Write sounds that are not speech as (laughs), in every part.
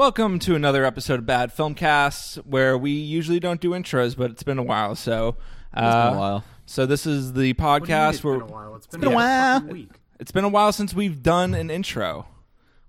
Welcome to another episode of Bad Filmcast, where we usually don't do intros, but it's been a while. So, uh, It's been a while. So this is the What do you mean podcast it's where been a while. It's been, been a a while. fucking week. it's been a while since we've done an intro.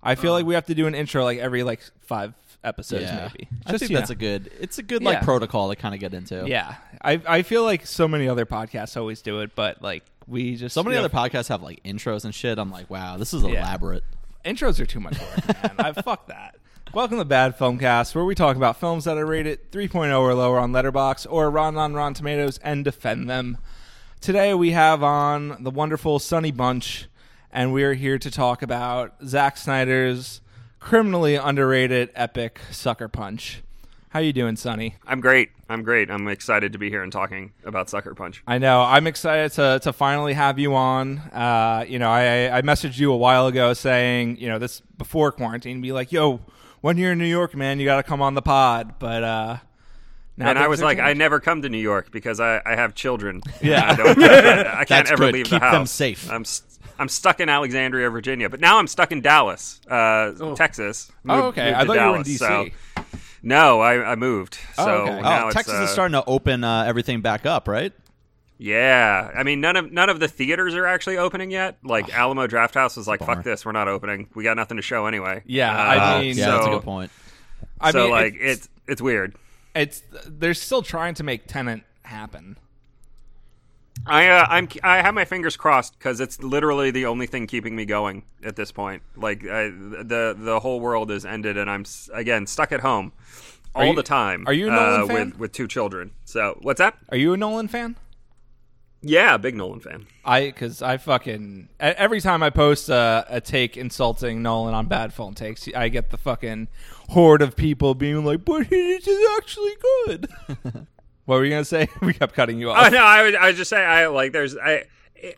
I feel like we have to do an intro like every like five episodes, yeah, maybe. I think that's know. a good. It's a good like Yeah. protocol to kind of get into. yeah. I I feel like so many other podcasts always do it, but like we just So many you know, other podcasts have like intros and shit. I'm like, wow, this is Yeah. elaborate. intros are too much work, man. (laughs) I fuck that. Welcome to Bad Filmcast, where we talk about films that are rated 3.0 or lower on Letterboxd or Rotten on Rotten Tomatoes and defend them. Today we have on the wonderful Sonny Bunch, and we are here to talk about Zack Snyder's criminally underrated epic Sucker Punch. How you doing, Sonny? I'm great. I'm great. I'm excited to be here and talking about Sucker Punch. I know. I'm excited to to finally have you on. Uh, you know, I I messaged you a while ago saying, you know, this before quarantine, be like, yo, when you're in New York, man, you got to come on the pod. But uh, now and I was like, I never come to New York because I, I have children. (laughs) Yeah. I, don't, (laughs) I can't That's ever good. leave Keep the house. Keep them safe. I'm s- I'm stuck in Alexandria, Virginia, but now I'm stuck in Dallas, uh, Texas. Oh, okay. I thought you were in Dallas, DC. So. No, I, I moved. Oh, so okay. now oh, it's, Texas uh, is starting to open uh, everything back up, right? Yeah, I mean none of none of the theaters are actually opening yet. Like Alamo Drafthouse was like, Bummer. "Fuck this, we're not opening. We got nothing to show anyway." Yeah, Uh, I mean, yeah, that's a good point. I so mean, like it's, it's it's weird. it's they're still trying to make Tenet happen. I uh, I'm I have my fingers crossed because it's literally the only thing keeping me going at this point. Like I, the the whole world is ended, and I'm again stuck at home all you- the time. are you a Nolan uh, fan? with with two children? So what's that? Are you a Nolan fan? Yeah, big Nolan fan. I because I fucking every time I post a, a take insulting Nolan on bad phone takes, I get the fucking horde of people being like, "But he is actually good." (laughs) what were you gonna say? (laughs) We kept cutting you oh, off. Oh no, I was, I would just saying, I like there's I.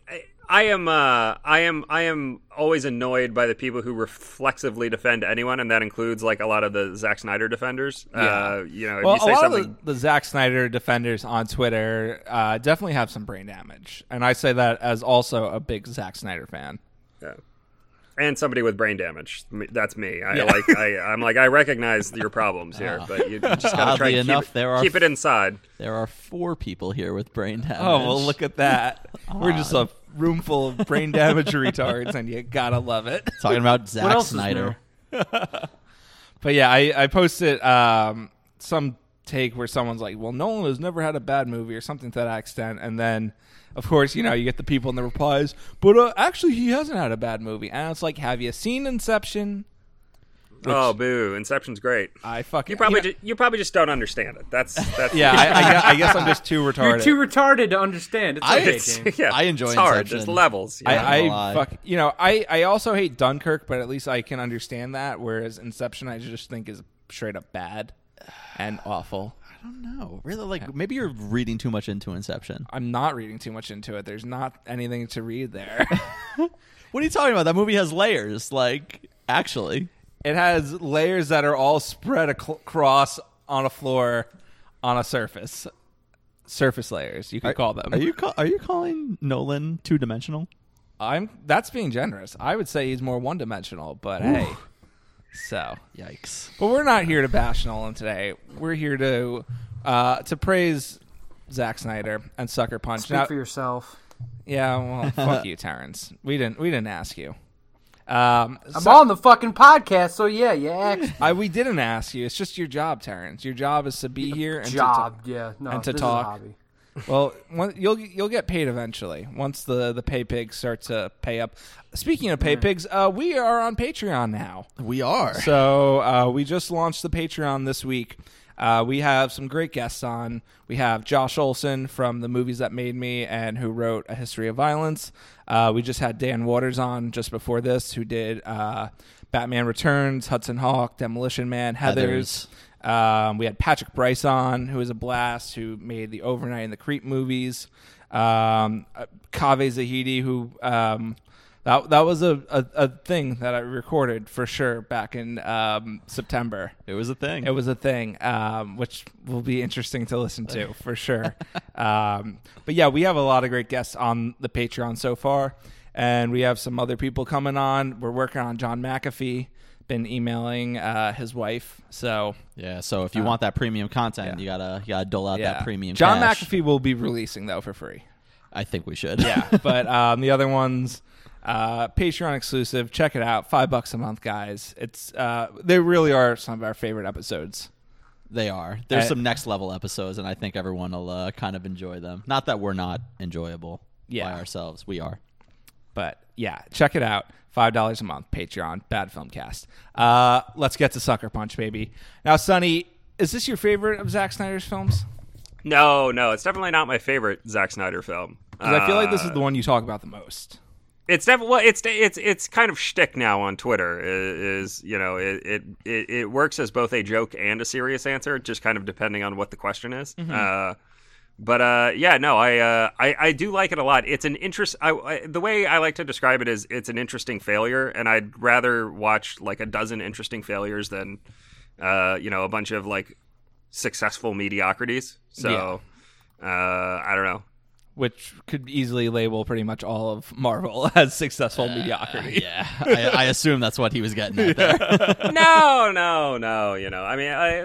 I I am uh, I am I am always annoyed by the people who reflexively defend anyone, and that includes like a lot of the Zack Snyder defenders. Uh, you know, if well, you a lot something, of the, the Zack Snyder defenders on Twitter uh, definitely have some brain damage, and I say that as also a big Zack Snyder fan. Yeah. And somebody with brain damage. That's me. I Yeah. like. I, I'm like. I recognize your problems here, (laughs) but you, you just gotta try Oddly and enough, keep, it, there are keep it inside. There are four people here with brain damage. Oh well, look at that. (laughs) We're just a room full of brain damage retards, and you gotta love it. (laughs) Talking about Zack else Snyder. But yeah, I, I posted um, some take where someone's like, "Well, Nolan has never had a bad movie" or something to that extent, and then, of course, you know, you get the people in the replies, "But uh, actually, he hasn't had a bad movie." And it's like, "Have you seen Inception?" oh, boo! Inception's great. I fucking You probably you know- ju- you probably just don't understand it. That's (laughs) that's yeah. (laughs) I, I, guess, I guess I'm just too retarded. You're too retarded to understand. It's I- okay, It's, (laughs) yeah, I enjoy it's hard. Inception. There's levels. I, Yeah. not I fuck, you know, I, I also hate Dunkirk, but at least I can understand that. Whereas Inception, I just think is straight up bad and awful. I don't know. Really, like maybe you're reading too much into Inception. I'm not reading too much into it. There's not anything to read there. (laughs) What are you talking about? That movie has layers. Like, actually, it has layers that are all spread ac- across on a floor on a surface. Surface layers, you could call them. are you ca- are you calling Nolan two dimensional? I'm that's being generous. I would say he's more one dimensional, but hey. So, Yikes! but we're not here to bash Nolan today. We're here to uh, to praise Zack Snyder and Sucker Punch. Speak Now- for yourself. yeah, well, (laughs) fuck you, Terrence. We didn't we didn't ask you. Um, I'm so- on the fucking podcast, so yeah, yeah. I we didn't ask you. It's just your job, Terrence. Your job is to be here and to Job, yeah. No, and to this talk. Is a hobby. Well, one, you'll you'll get paid eventually once the the pay pigs start to pay up. Speaking of pay pigs, uh, we are on Patreon now. We are. So uh, we just launched the Patreon this week. Uh, we have some great guests on. We have Josh Olson from the movies that made me and who wrote A History of Violence. Uh, we just had Dan Waters on just before this, who did uh, Batman Returns, Hudson Hawk, Demolition Man, Heathers. Um, we had Patrick Brice on, who is a blast, who made the Overnight and the Creep movies. Um, uh, Kaveh Zahedi, who um, that that was a, a, a thing that I recorded for sure back in um, September. It was a thing. It was a thing, um, which will be interesting to listen to (laughs) for sure. um, but yeah, we have a lot of great guests on the Patreon so far, and we have some other people coming on. We're working on John McAfee been emailing uh, his wife. So Yeah. So if you want that premium content, yeah. you gotta you gotta dole out yeah, that premium. John cash. McAfee will be releasing though for free. I think we should. Yeah, (laughs) but um, the other ones, uh, Patreon exclusive. Check it out, five bucks a month, guys. It's uh, they really are some of our favorite episodes. they are. There's Uh, some next level episodes, and I think everyone will uh, kind of enjoy them. Not that we're not enjoyable Yeah. by ourselves. We are. But yeah, check it out. Five dollars a month, Patreon, Bad Film Cast. Uh, let's get to Sucker Punch, baby. Now, Sonny, is this your favorite of Zack Snyder's films? No, no, it's definitely not my favorite Zack Snyder film. 'Cause I feel like this Uh, is the one you talk about the most. It's definitely well, it's it's it's kind of shtick now on Twitter. Is you know it, it it it works as both a joke and a serious answer, just kind of depending on what the question is. Uh, but uh, yeah, no, I, uh, I I do like it a lot. It's an interest. I, I, the way I like to describe it is, it's an interesting failure, and I'd rather watch like a dozen interesting failures than, uh, you know, a bunch of like successful mediocrities. So, uh, I don't know. Which could easily label pretty much all of Marvel (laughs) as successful mediocrity. Yeah. I, I (laughs) assume that's what he was getting at there. (laughs) no, no, no. You know, I mean, I,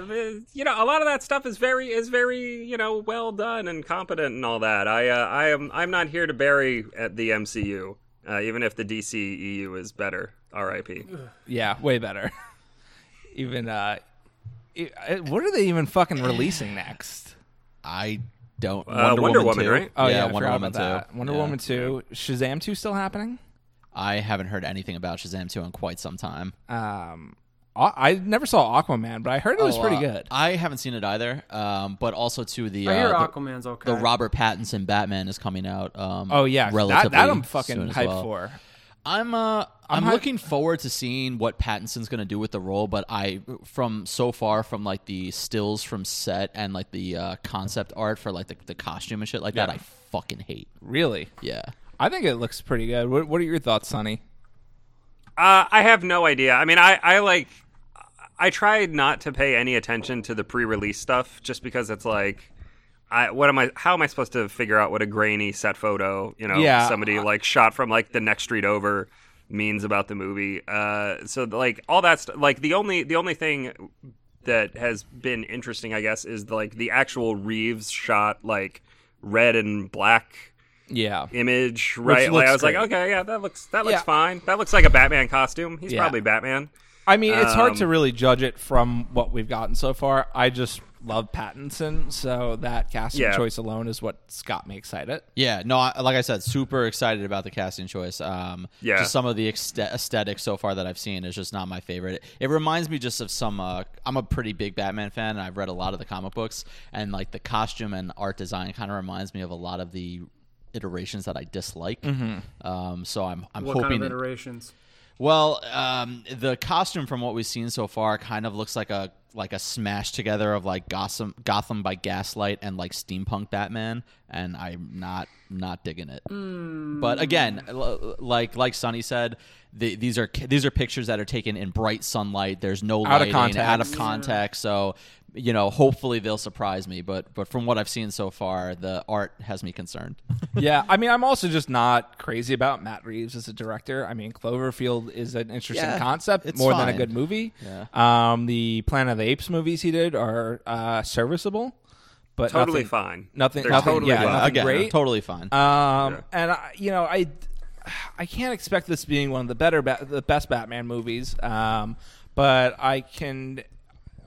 you know, a lot of that stuff is very, is very, you know, well done and competent and all that. I, uh, I am, I'm not here to bury at the MCU, uh, even if the DC EU is better. R.I.P. Yeah, way better. even uh, it- it- what are they even fucking releasing next? I don't. Uh, Wonder Woman, 2. right? Oh yeah, I Wonder Woman about that. 2. Wonder Yeah. Woman two, Shazam two still happening? I haven't heard anything about Shazam 2 in quite some time. Um, I I never saw Aquaman, but I heard it was Oh, pretty uh, good. I haven't seen it either. Um, but also to the I hear uh, the, Aquaman's okay. the Robert Pattinson Batman is coming out. Um, oh yeah, that, relatively that I'm fucking hyped well. for. I'm uh I'm, hyped- looking forward to seeing what Pattinson's gonna do with the role, but I from so far from like the stills from set and like the uh, concept art for like the, the costume and shit like that, I fucking hate. Really, Yeah. I think it looks pretty good. What, what are your thoughts, Sonny? Uh, I have no idea. I mean, I, I like, I tried not to pay any attention to the pre-release stuff, just because it's like, I what am I? How am I supposed to figure out what a grainy set photo, you know, Yeah, somebody like shot from like the next street over means about the movie? Uh, so like all that stuff. Like the only the only thing that has been interesting, I guess, is like the actual Reeves shot, like red and black Yeah, image, right? Like I was like, okay, yeah, that looks that looks Yeah. fine. That looks like a Batman costume. He's Yeah. probably Batman. I mean, it's hard Um, to really judge it from what we've gotten so far. I just love Pattinson, so that casting Yeah. choice alone is what's got me excited. Yeah, no, I, like I said, super excited about the casting choice. Um, Yeah. just some of the ext- aesthetics so far that I've seen is just not my favorite. It reminds me just of some. Uh, I'm a pretty big Batman fan, and I've read a lot of the comic books, and like the costume and art design kind of reminds me of a lot of the iterations that I dislike. Um, so I'm I'm what kind hoping. of that- iterations? well, um, the costume from what we've seen so far kind of looks like a like a smash together of like Gotham Gotham by Gaslight and like steampunk Batman, and I'm not not digging it. Hmm. But again, like like Sonny said, the, these are these are pictures that are taken in bright sunlight. There's no Out of lighting, out of context. So you know, hopefully they'll surprise me. But but from what I've seen so far, the art has me concerned. (laughs) yeah, I mean, I'm also just not crazy about Matt Reeves as a director. I mean, Cloverfield is an interesting Yeah, concept it's more than a good movie. Yeah. Um, the Planet of the Apes movies he did are uh, serviceable, but Totally nothing, fine. Nothing, They're nothing, totally yeah, fine. nothing again, great. totally fine. Um, Yeah. and I, you know, I, I can't expect this being one of the better, ba- the best Batman movies. Um, but I can,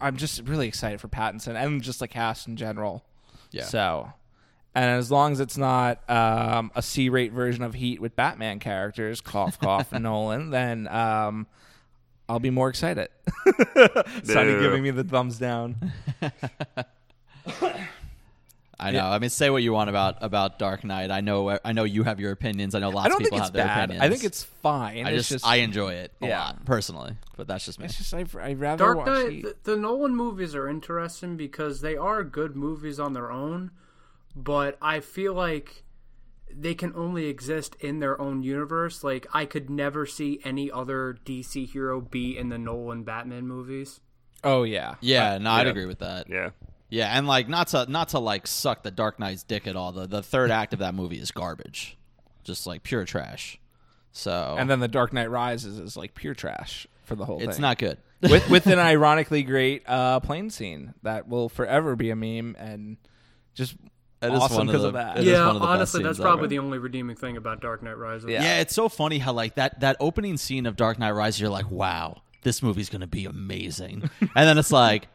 I'm just really excited for Pattinson and just the cast in general. Yeah. So, and as long as it's not um, a C-rate version of Heat with Batman characters, cough cough, (laughs) Nolan, then um, I'll be more excited. (laughs) Sonny giving me the thumbs down. (laughs) I know. I mean, say what you want about about Dark Knight. I know. I know you have your opinions. I know lots I don't of people think it's have their bad. opinions. I think it's fine. I it's just, I enjoy it a Yeah. lot personally, but that's just me. it's just I, I'd rather Dark watch Knight, the, the Nolan movies are interesting because they are good movies on their own, but I feel like they can only exist in their own universe. Like I could never see any other DC hero be in the Nolan Batman movies. Oh yeah, Yeah, no, I'd yeah. agree with that. Yeah. Yeah, and like not to not to like suck the Dark Knight's dick at all. The the third (laughs) act of that movie is garbage, just like pure trash. So and then the Dark Knight Rises is like pure trash. for the whole thing. It's not good. (laughs) with with an (laughs) ironically great uh, plane scene that will forever be a meme and just That is awesome one of because the- of that. yeah, one of the honestly, that's probably ever. the only redeeming thing about Dark Knight Rises. Yeah. Yeah, it's so funny how like that that opening scene of Dark Knight Rises, you're like, wow, this movie's gonna be amazing, and then it's like,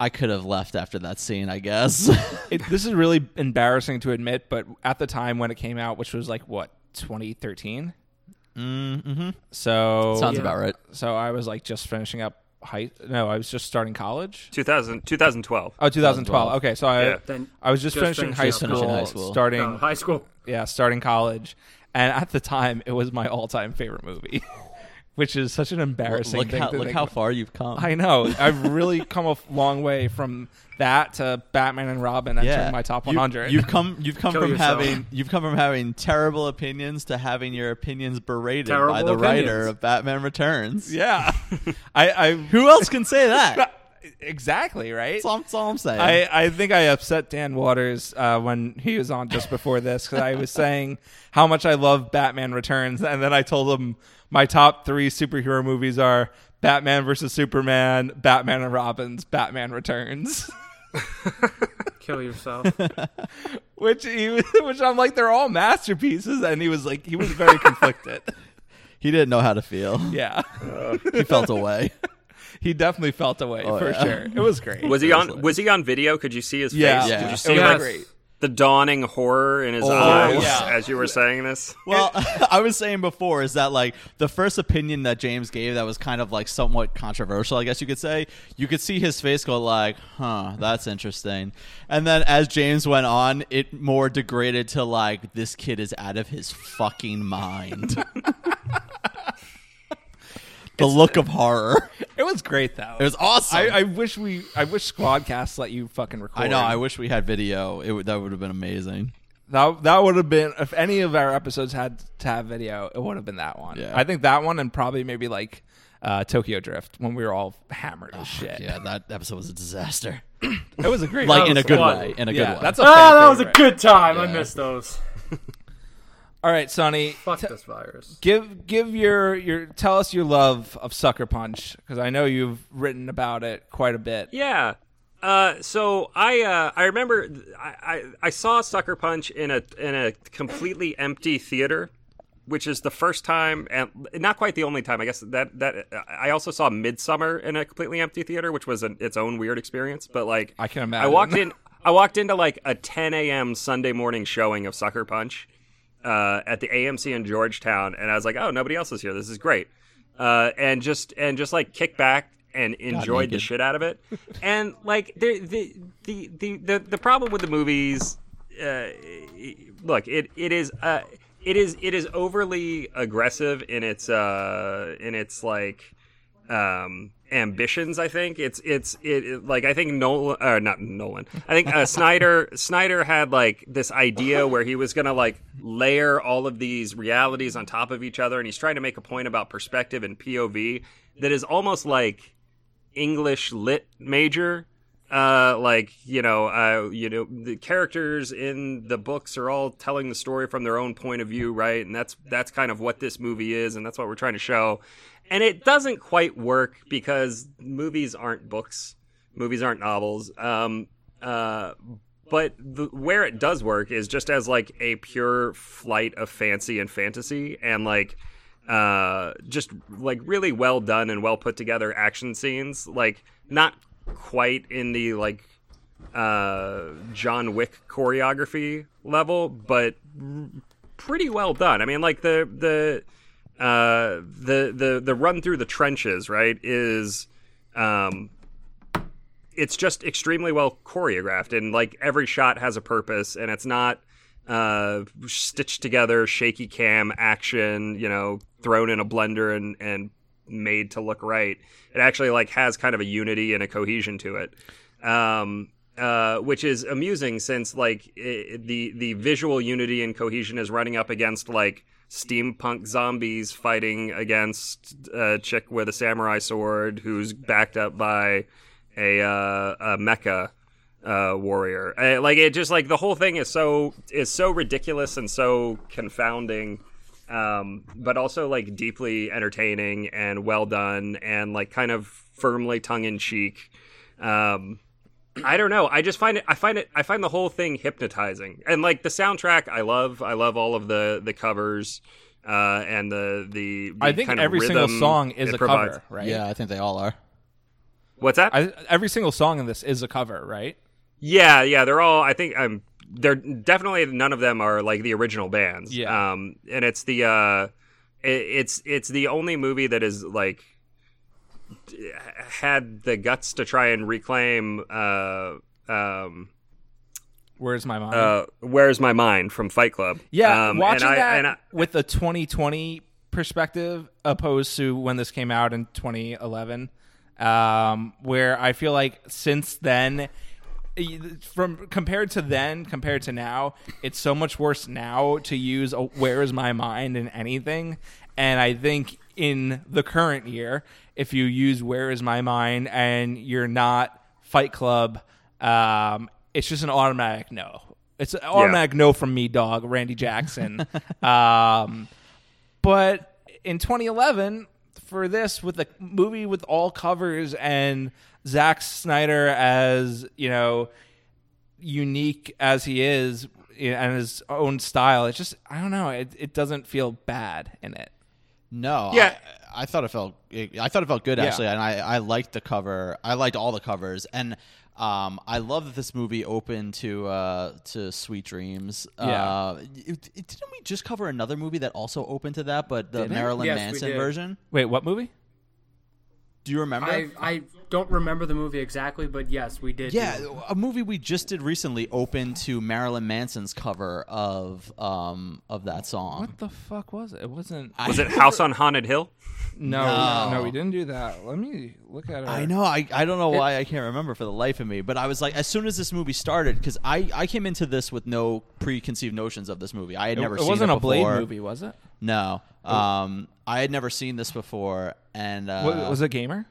I could have left after that scene, I guess. (laughs) It, this is really embarrassing to admit, but at the time when it came out, which was like what 2013, mm-hmm. so Sounds Yeah. about right. so I was like just finishing up high. No, I was just starting college. 2000, 2012. Oh, 2012. 2012. Okay, so I Yeah. Then I was just, just finishing, high, school, Finishing high school. starting uh, high school. yeah, starting college, and at the time it was my all-time favorite movie, (laughs) which is such an embarrassing Look thing how to look think how about. far you've come. I know. (laughs) I've really come a long way from that to Batman and Robin entering yeah, my top 100. You've come you've come Kill from yourself. having you've come from having terrible opinions to having your opinions berated by Terrible the writer of Batman Returns. yeah. (laughs) I, I Who else can say that? (laughs) exactly right. That's all, that's all I'm saying. I, I think I upset Dan Waters uh, when he was on just before this because I was saying how much I love Batman Returns, and then I told him my top three superhero movies are Batman versus Superman, Batman and Robins, Batman Returns. (laughs) Kill yourself. (laughs) which he, (laughs) which I'm like, they're all masterpieces, and he was like, he was very conflicted. he didn't know how to feel. Yeah, He felt away. he definitely felt away Oh, for yeah. sure. It was great. Was he on? Was he on video? Could you see his Yeah. face? Yeah. Did you It see was like great. The dawning horror in his Oh, eyes yeah. as you were saying this? Well, (laughs) I was saying before is that like the first opinion that James gave that was kind of like somewhat controversial, I guess you could say. You could see his face go like, "Huh, that's interesting." And then as James went on, it more degraded to like this kid is out of his fucking mind. (laughs) the look of horror. (laughs) It was great though. It was awesome. I, I wish we. I wish Squadcast let you fucking record. I know. I wish we had video. It would, that would have been amazing. that that would have been if any of our episodes had to have video, it would have been that one. Yeah. I think that one and probably maybe like uh, Tokyo Drift when we were all hammered as shit. Yeah, that episode was a disaster. It was a great. Like in a good fun. way. In a yeah, good way. That's a ah, fan that was a favorite. good time. I Yeah. missed those. (laughs) All right, Sonny. Fuck t- this virus. give give your your tell us your love of Sucker Punch because I know you've written about it quite a bit. Yeah. Uh, so I uh, I remember I, I I saw Sucker Punch in a in a completely empty theater, which is the first time and not quite the only time. I guess that that I also saw Midsommar in a completely empty theater, which was an, its own weird experience. But like I can imagine, I imagine. walked in. I walked into like a 10 a.m. Sunday morning showing of Sucker Punch uh, at the AMC in Georgetown, and I was like, "Oh, nobody else is here. This is great." Uh, and just and just like kick back and enjoyed the shit out of it. and like the the the the the, the problem with the movies, uh, look, it it is. Uh, it is it is overly aggressive in its uh in its like um ambitions i think. It's it's it, it- like i think nolan uh, not nolan. I think uh, (laughs) snyder snyder had like this idea where he was gonna like layer all of these realities on top of each other and he's trying to make a point about perspective and pov that is almost like english lit major uh like you know uh you know the characters in the books are all telling the story from their own point of view right? And that's that's kind of what this movie is and that's what we're trying to show. And it doesn't quite work because movies aren't books. Movies aren't novels. Um uh but the, where it does work is just as like a pure flight of fancy and fantasy and like uh just like really well done and well put together action scenes. Like not quite in the like uh John Wick choreography level but pretty well done. I mean like the the uh the the the run through the trenches right is um it's just extremely well choreographed and like every shot has a purpose and it's not uh stitched together shaky cam action you know thrown in a blender and and made to look right. It actually like has kind of a unity and a cohesion to it. Um uh, which is amusing since like i the the visual unity and cohesion is running up against like steampunk zombies fighting against a chick with a samurai sword who's backed up by a, uh, a mecha uh, warrior. Uh, like it just like the whole thing is so is so ridiculous and so confounding um, but also like deeply entertaining and well done and like kind of firmly tongue in cheek. Um, I don't know. I just find it. I find it. I find the whole thing hypnotizing, and like the soundtrack. I love. I love all of the the covers uh, and the the. the I think kind of every single song is a provides. cover, right? Yeah, I think they all are. What's that? I, every single song in this is a cover, right? Yeah, yeah, they're all. I think um, they're definitely none of them are like the original bands. Yeah. Um, and it's the uh, it, it's it's the only movie that is like had the guts to try and reclaim uh um Where's my mind? uh where's my mind from Fight Club. yeah, um, watching and I, that and I, with the 2020 perspective opposed to when this came out in 2011, um, where I feel like since then, from compared to then, compared to now, it's so much worse now to use a, "Where is my mind" in anything, and I think in the current year, if you use "Where is my mind" and you're not Fight Club, um, it's just an automatic no. It's an automatic no from me, dog, Randy Jackson. (laughs) um, but in 2011, for this, with a movie with all covers and Zack Snyder as you know unique as he is and his own style, it's just I don't know. It it doesn't feel bad in it. No, Yeah. I, I thought it felt. I thought it felt good Yeah. actually, and I, I liked the cover. I liked all the covers, and um, I love that this movie opened to uh, to Sweet Dreams. Yeah. Uh, it, it- didn't we just cover another movie that also opened to that, but the Did it? Marilyn Yes, Manson version? Wait, what movie? Do you remember? I I don't remember the movie exactly, but yes, we did. yeah, do- a movie we just did recently opened to Marilyn Manson's cover of um of that song. What the fuck was it? It wasn't. was it House on Haunted Hill? no, No. no, we didn't do that. Let me look at it. I know. I, I don't know why I can't remember for the life of me. But I was like, as soon as this movie started, because I, I came into this with no preconceived notions of this movie. I had never seen It, never it seen wasn't it a Blade movie, was it? No. Um, I had never seen this before. And uh, Wa- was it Gamer?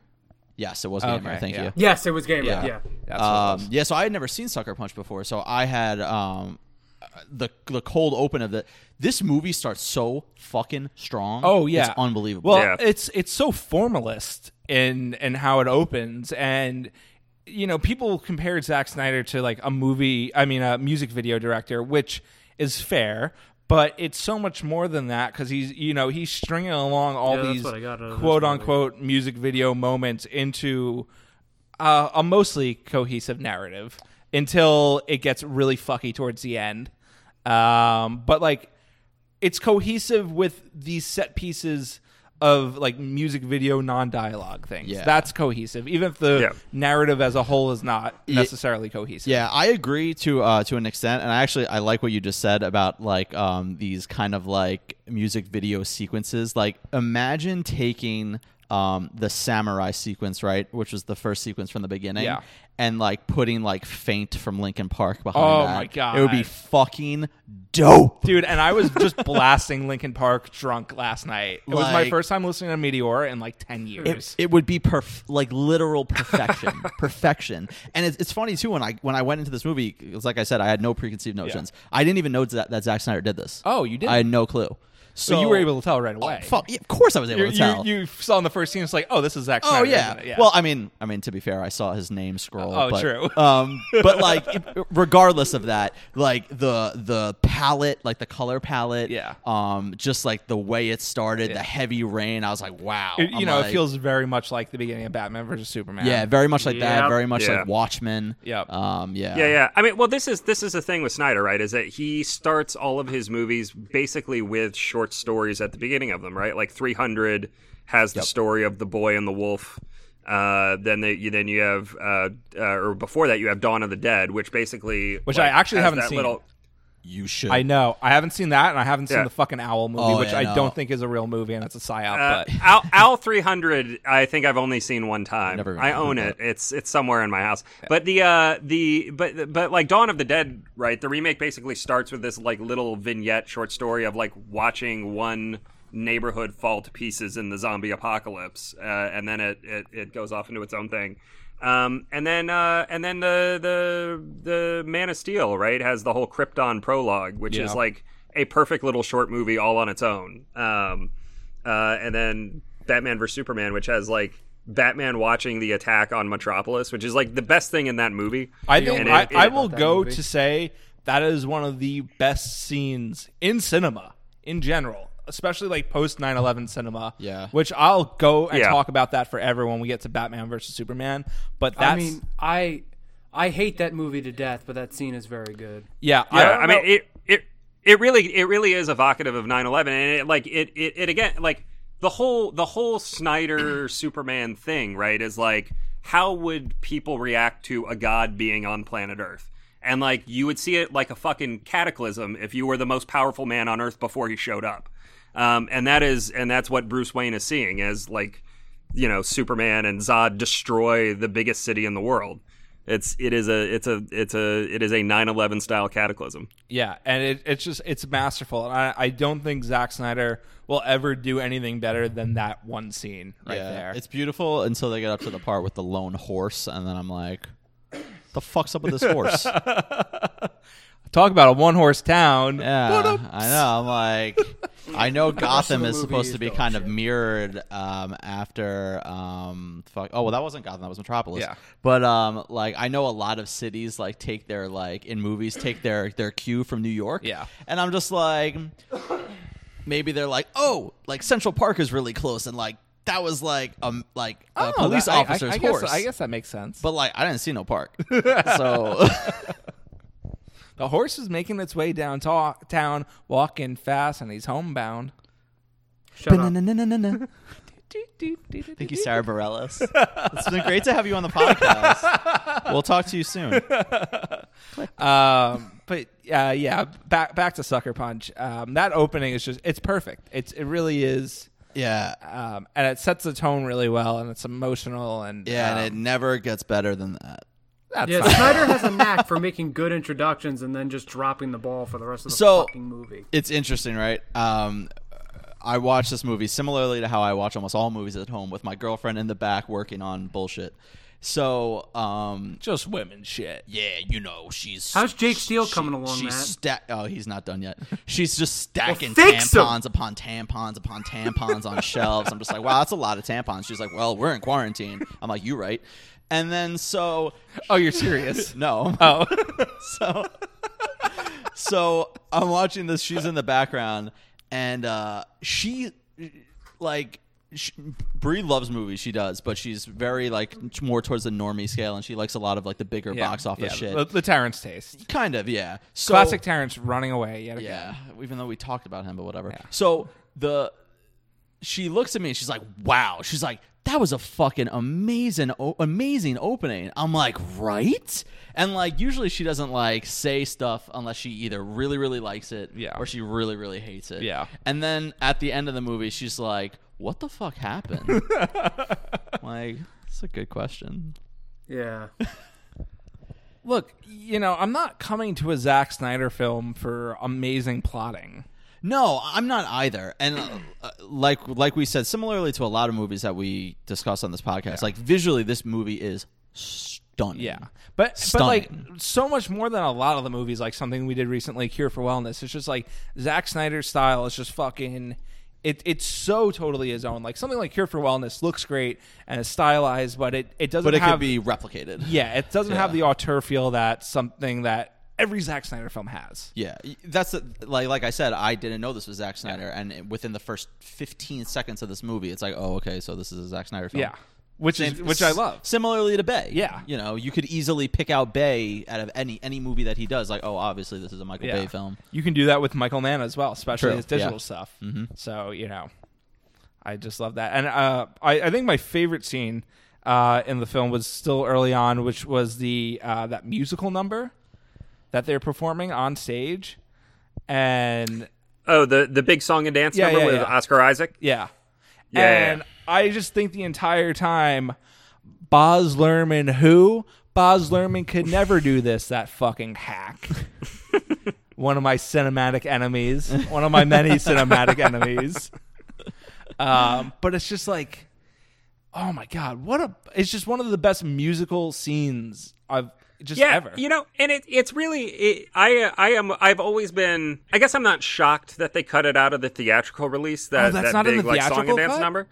Yes, it was Gamer. Okay, Thank yeah. you. Yes, it was Gamer. Yeah. Yeah. That's what it Um, was. yeah, so I had never seen Sucker Punch before, so I had um, the the cold open of it. This movie starts so fucking strong. Oh yeah, it's unbelievable. Well, Yeah. it's it's so formalist in in how it opens, and you know people compare Zack Snyder to like a movie. I mean, a music video director, which is fair. But it's so much more than that because he's, you know, he's stringing along all Yeah, these what I got out of this quote unquote music video moments into uh, a mostly cohesive narrative until it gets really fucky towards the end. Um, but like, it's cohesive with these set pieces of like music video non-dialogue things. Yeah. That's cohesive, even if the Yeah. narrative as a whole is not necessarily cohesive. Yeah, I agree to uh, to an extent, and I actually I like what you just said about like um, these kind of like music video sequences. Like, imagine taking um, the samurai sequence, right, which was the first sequence from the beginning, Yeah. and like putting like "Faint" from Linkin Park behind Oh that. my God. it would be fucking dope. Dude, and I was just (laughs) blasting Linkin Park drunk last night. It was my first time listening to Meteor in like 10 years. It, it would be perf- like literal perfection, (laughs) perfection. And it's, it's funny too when I when I went into this movie, it's like I said, I had no preconceived notions. I didn't even know that, that Zack Snyder did this. Oh, you didn't? I had no clue. So so you were able to tell right Oh, away. fuck, yeah, of course I was able you, to tell. you, you saw in the first scene, it's like, oh, this is Zack Snyder. Oh Snyder. yeah. isn't it? Well, I mean, I mean to be fair, I saw his name scroll. Oh, but, true. (laughs) Um, but like, it- regardless of that, like the the palette, like the color palette, Yeah. Um, just like the way it started, Yeah. the heavy rain. I was like, wow. It- you I'm know, like- it feels very much like the beginning of Batman versus Superman. Yeah, very much like that. Yep. Very much Yeah. like Watchmen. Yep. Um. Yeah. Yeah, yeah. I mean, well, this is this is the thing with Snyder, right? Is that he starts all of his movies basically with short stories at the beginning of them, right? Like 300 has the story of the boy and the wolf. Uh, then they, you, then you have, uh, uh, or before that, you have Dawn of the Dead, which basically, Which like, I actually haven't that seen. Little, You should. I know. I haven't seen that, and I haven't seen Yeah. the fucking Owl movie, Oh, which yeah, I no. don't think is a real movie, and it's a psyop. uh, but (laughs) Al, Al 300, I think I've only seen one time. Never I own of it. It's it's somewhere in my house. But the uh the but but like Dawn of the Dead, right? The remake basically starts with this like little vignette short story of like watching one neighborhood fall to pieces in the zombie apocalypse, uh, and then it, it it goes off into its own thing. Um, and then uh, and then the the the Man of Steel, right, has the whole Krypton prologue, which Yeah. is like a perfect little short movie all on its own. Um, uh, and then Batman vs Superman, which has like Batman watching the attack on Metropolis, which is like the best thing in that movie. I think And I, it- I will go movie. to say that is one of the best scenes in cinema in general, especially like post 9/11 cinema. Yeah. which I'll go and Yeah. talk about that forever when we get to Batman versus Superman. But that's I mean, I I hate that movie to death, but that scene is very good. yeah, Yeah, don't I, mean it it it really it really is evocative of 9/11 and it like it, it it again like the whole the whole Snyder Superman thing, right, is like how would people react to a god being on planet Earth? And like you would see it like a fucking cataclysm if you were the most powerful man on Earth before he showed up. Um, and that is and that's what Bruce Wayne is seeing as like you know Superman and Zod destroy the biggest city in the world. It's it is a it's a it's a it is a 9/11 style cataclysm. Yeah, and it, it's just it's masterful, and I, I don't think Zack Snyder will ever do anything better than that one scene right yeah, there. It's beautiful until they get up to the part with the lone horse, and then I'm like, the fuck's up with this horse? (laughs) Talk about a one horse town. Yeah, I know. I'm like, I know (laughs) Gotham is supposed to be kind of mirrored um, after um, fuck. Oh well, that wasn't Gotham. That was Metropolis. Yeah. But um, like, I know a lot of cities like take their like in movies take their their cue from New York. Yeah. And I'm just like, maybe they're like, oh, like Central Park is really close, and like that was like um like a Oh, police that- I- I- officer's I, guess, horse. I guess that makes sense. But like, I didn't see no park, (laughs) so. (laughs) the horse is making its way downtown, walking fast, and he's homebound. Shut up. (laughs) Thank you, Sara Bareilles. (laughs) it's been great to have you on the podcast. We'll talk to you soon. (laughs) Um, but uh, yeah, back back to Sucker Punch. Um, that opening is just it's perfect. It's it really is, Yeah. um, and it sets the tone really well, and it's emotional and Yeah, um, and it never gets better than that. That's Yeah, not- Snyder has a knack for (laughs) making good introductions and then just dropping the ball for the rest of the So- fucking movie. It's interesting, right? Um, I watch this movie similarly to how I watch almost all movies at home with my girlfriend in the back working on bullshit. So, um, just women shit. yeah, you know, she's How's Jake Steele coming along, She's sta- oh, he's not done yet. She's just stacking fix 'em. tampons upon tampons upon tampons on shelves. I'm just like, wow, that's a lot of tampons. She's like, well, we're in quarantine. I'm like, you right. And then so Oh, you're serious? (laughs) no, oh, (laughs) so so I'm watching this. She's in the background, and uh, she like. She, Brie loves movies, she does, but she's very like more towards the normie scale, and she likes a lot of like the bigger yeah, box office yeah, shit. The, the Terrence taste, kind of, yeah. So, classic Terrence running away yet again. yeah, even though we talked about him, but whatever. So the she looks at me and she's like, "Wow." She's like, "That was a fucking amazing, amazing opening." I'm like, "Right?" And like, usually she doesn't like say stuff unless she either really, really likes it, Yeah. or she really, really hates it, Yeah. And then at the end of the movie, she's like, "What the fuck happened?" (laughs) like, it's a good question. Yeah. (laughs) Look, you know, I'm not coming to a Zack Snyder film for amazing plotting. No, I'm not either. And uh, like like we said, similarly to a lot of movies that we discuss on this podcast, like visually, this movie is stunning. Yeah, but Stunning. but like so much more than a lot of the movies, like something we did recently, Cure for Wellness. It's just like Zack Snyder's style is just fucking. It, it's so totally his own. Like something like Cure for Wellness looks great and is stylized, but it, it doesn't have. but it have could be replicated. yeah, it doesn't have the auteur feel that something that every Zack Snyder film has. Yeah, that's the, like like I said, I didn't know this was Zack Snyder, and within the first 15 seconds of this movie, it's like, oh, okay, so this is a Zack Snyder film. Yeah, which is which I love. Similarly to Bay. Yeah. you know, you could easily pick out Bay out of any any movie that he does. Like, oh, obviously this is a Michael Yeah. Bay film. You can do that with Michael Mann as well, especially True, his digital yeah. stuff. Mm-hmm. So you know, I just love that. And uh, I, I think my favorite scene uh, in the film was still early on, which was the uh, that musical number that they're performing on stage, and Oh, the the big song and dance Yeah, number yeah, with yeah. Oscar Isaac. yeah, Yeah, and I just think the entire time, Baz Luhrmann, who Baz Luhrmann could never do this. That fucking hack. (laughs) one of my cinematic enemies, one of my many cinematic (laughs) enemies. Um, but it's just like oh my god, what a! It's just one of the best musical scenes I've just yeah, ever. you know, and it, it's really it, I I am I've always been I guess I'm not shocked that they cut it out of the theatrical release that Oh, that's that not in big the like song and dance cut? number.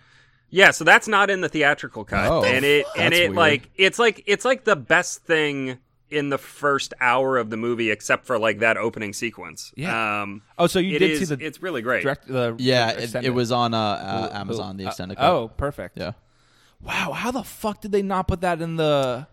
Yeah, so that's not in the theatrical cut, Oh, and it and it weird. like it's like it's like the best thing in the first hour of the movie, except for like that opening sequence. Yeah. Um, oh, so you did is- see the It's really great. direct the Yeah, the it, it was on uh, uh, Amazon, the Uh, extended cut. Oh, perfect. yeah. Wow, how the fuck did they not put that in the?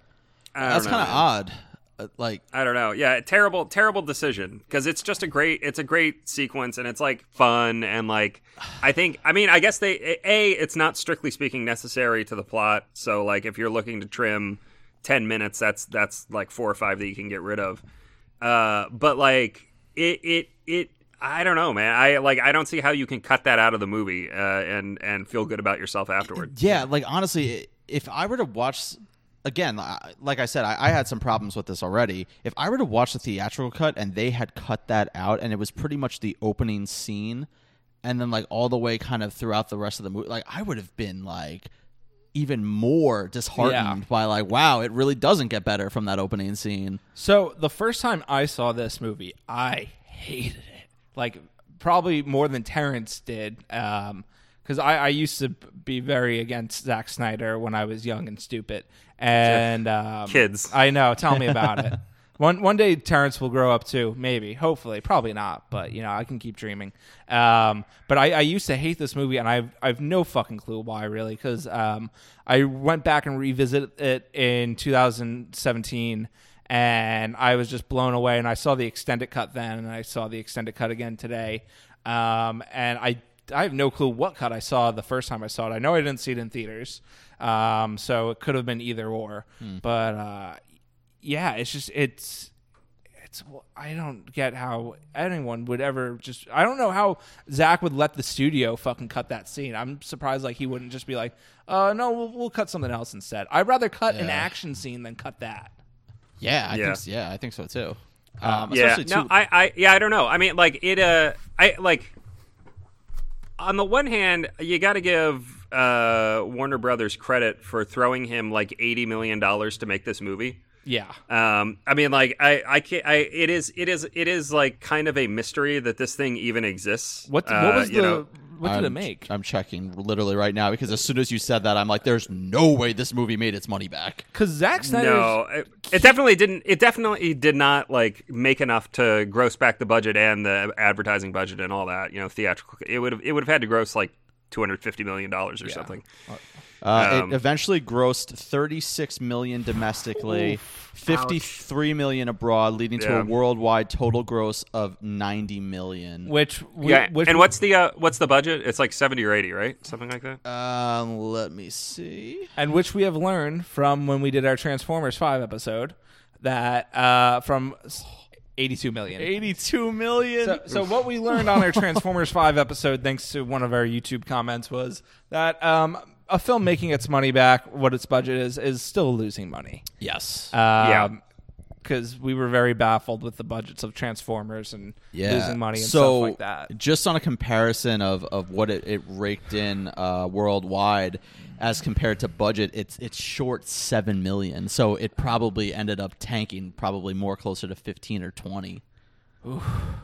That's kind of odd. Uh, like, I don't know. Yeah, terrible, terrible decision because it's just a great, it's a great sequence and it's like fun and like I think, I mean, I guess they a it's not strictly speaking necessary to the plot. So like if you're looking to trim ten minutes, that's that's like four or five that you can get rid of. Uh, but like it, it, it. I don't know, man. I like. I don't see how you can cut that out of the movie uh, and and feel good about yourself afterward. yeah, like honestly, if I were to watch again, like I said, I, I had some problems with this already. If I were to watch the theatrical cut and they had cut that out, and it was pretty much the opening scene, and then like all the way kind of throughout the rest of the movie, like I would have been like even more disheartened Yeah. by like, wow, it really doesn't get better from that opening scene. So the first time I saw this movie, I hated it. Like probably more than Terrence did, um, because I, I used to be very against Zack Snyder when I was young and stupid. And um, Kids. I know. Tell me about it. (laughs) One one day Terrence will grow up too. Maybe, hopefully, probably not. But you know, I can keep dreaming. Um, but I, I used to hate this movie, and I've I've no fucking clue why, really, because um, I went back and revisited it in 2017, and I was just blown away. And I saw the extended cut then, and I saw the extended cut again today. Um, and I I have no clue what cut I saw the first time I saw it. I know I didn't see it in theaters, um, so it could have been either or. But uh, yeah, it's just it's it's I don't get how anyone would ever just I don't know how Zack would let the studio fucking cut that scene. I'm surprised like he wouldn't just be like, uh no, we'll, we'll cut something else instead. I'd rather cut an action scene than cut that. Yeah, I Yeah. think s- yeah, I think so too. Um, yeah especially no too- I, I yeah i don't know i mean like it uh i like on the one hand you got to give uh warner brothers credit for throwing him like 80 million dollars to make this movie. Yeah. um i mean like i i can't i it is it is it is like kind of a mystery that this thing even exists. What Uh, what was the you know, what did I'm, it make? I'm checking literally right now because as soon as you said that, I'm like, "There's no way this movie made its money back." Cuz Zack Snyder no it, it definitely didn't it definitely did not like make enough to gross back the budget and the advertising budget and all that you know theatrical it would have it would have had to gross like 250 million dollars or something Uh, Um, it eventually grossed 36 million domestically, 53 million abroad, leading to a worldwide total gross of 90 million. which we, yeah which and what's the uh, what's the budget it's like 70 or 80 right something like that Um, let me see. and which we have learned from when we did our Transformers 5 episode that uh from s- 82 million. 82 million. So, so what we learned on our Transformers Five episode, thanks to one of our YouTube comments, was that um, a film making its money back, what its budget is, is still losing money. yes. Yeah. because we were very baffled with the budgets of Transformers and yeah. losing money and so, stuff like that. Just on a comparison of, of what it, it raked in uh, worldwide as compared to budget, it's it's short seven million. So it probably ended up tanking probably more closer to fifteen or twenty.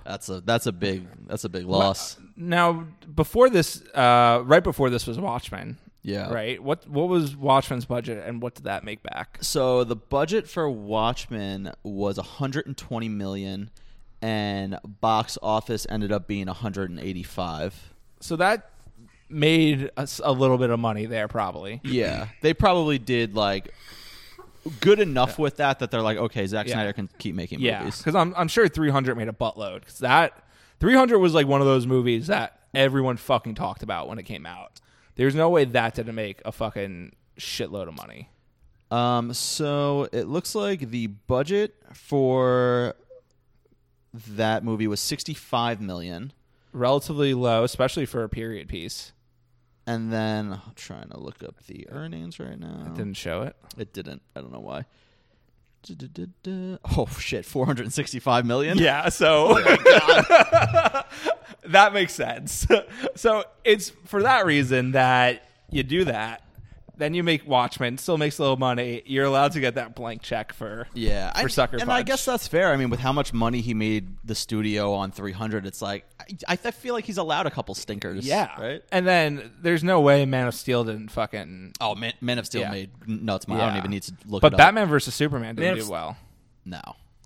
That's a that's a big that's a big loss. Now, before this, uh, right before this was Watchmen. Yeah. Right. What what was Watchmen's budget and what did that make back? So the budget for Watchmen was 120 million, and box office ended up being 185. So that made us a little bit of money there, probably. Yeah, they probably did like good enough with that that they're like, okay, Zack Yeah. Snyder can keep making Yeah, movies. because I'm I'm sure 300 made a buttload. Because that 300 was like one of those movies that everyone fucking talked about when it came out. There's no way that didn't make a fucking shitload of money. Um, so it looks like the budget for that movie was 65 million, Relatively low, especially for a period piece. and then I'm trying to look up the earnings right now. It didn't show it. It didn't. I don't know why. Oh shit! Four hundred and sixty-five million. Yeah, so oh (laughs) (laughs) that makes sense. (laughs) so it's for that reason that you do that. Then you make Watchmen, still makes a little money. You're allowed to get that blank check for Yeah, for I, Sucker and I guess that's fair. I mean, with how much money he made the studio on 300, it's like I, I feel like he's allowed a couple stinkers. yeah, right. And then there's no way Man of Steel didn't fucking. Oh, Man, Man of Steel Yeah. made nuts. money. I don't even need to look. But it up. Batman versus Superman didn't Man do well. no.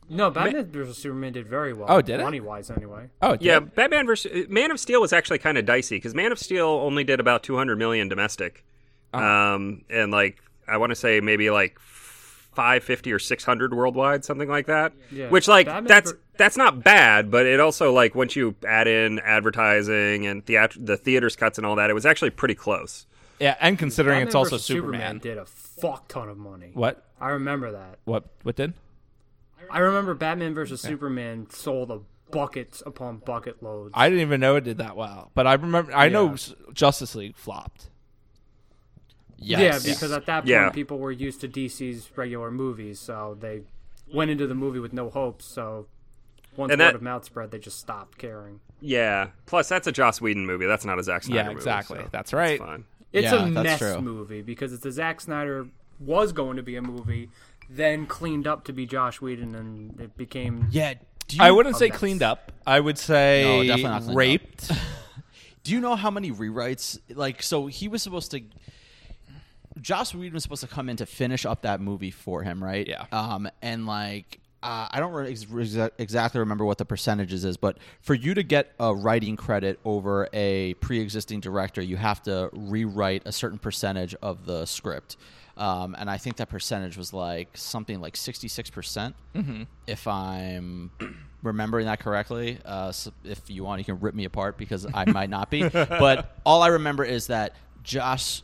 No, Batman vs Superman did very well. Oh, did it? money wise anyway. Oh, it Yeah, did? Batman versus Man of Steel was actually kind of dicey because Man of Steel only did about 200 million domestic, Uh-huh. um, and like I want to say maybe like 550 or 600 worldwide, something like that. Yeah. Which like Batman that's ver- that's not bad, but it also like once you add in advertising and theat- the theaters cuts and all that, it was actually pretty close. yeah. And considering Batman it's also vs. Superman. did a fuck ton of money. What? I remember that. What? What did? I remember Batman versus Superman sold a buckets upon bucket loads. I didn't even know it did that well. But I remember. I know Yeah. S- Justice League flopped. Yes. Yeah, because at that point Yeah. people were used to DC's regular movies, so they went into the movie with no hopes. So once And word that- of mouth spread, they just stopped caring. Yeah. Plus, that's a Joss Whedon movie. That's not a Zack Snyder Yeah, movie, exactly. so That's right. It's. It's Yeah, a that's mess true. movie because it's a Zack Snyder was going to be a movie, then cleaned up to be Joss Whedon, and it became Yeah. Do you, I wouldn't say that's- cleaned up. I would say No, definitely not cleaned up. raped. (laughs) (laughs) Do you know how many rewrites? Like, so he was supposed to. Joss Whedon was supposed to come in to finish up that movie for him, right? Yeah. Um, and like, uh, I don't re- ex- exactly remember what the percentages is, but for you to get a writing credit over a pre-existing director, you have to rewrite a certain percentage of the script. Um, and I think that percentage was like something like sixty-six percent, if I'm (clears throat) remembering that correctly. Uh, so if you want, you can rip me apart because I might not be. (laughs) But all I remember is that Joss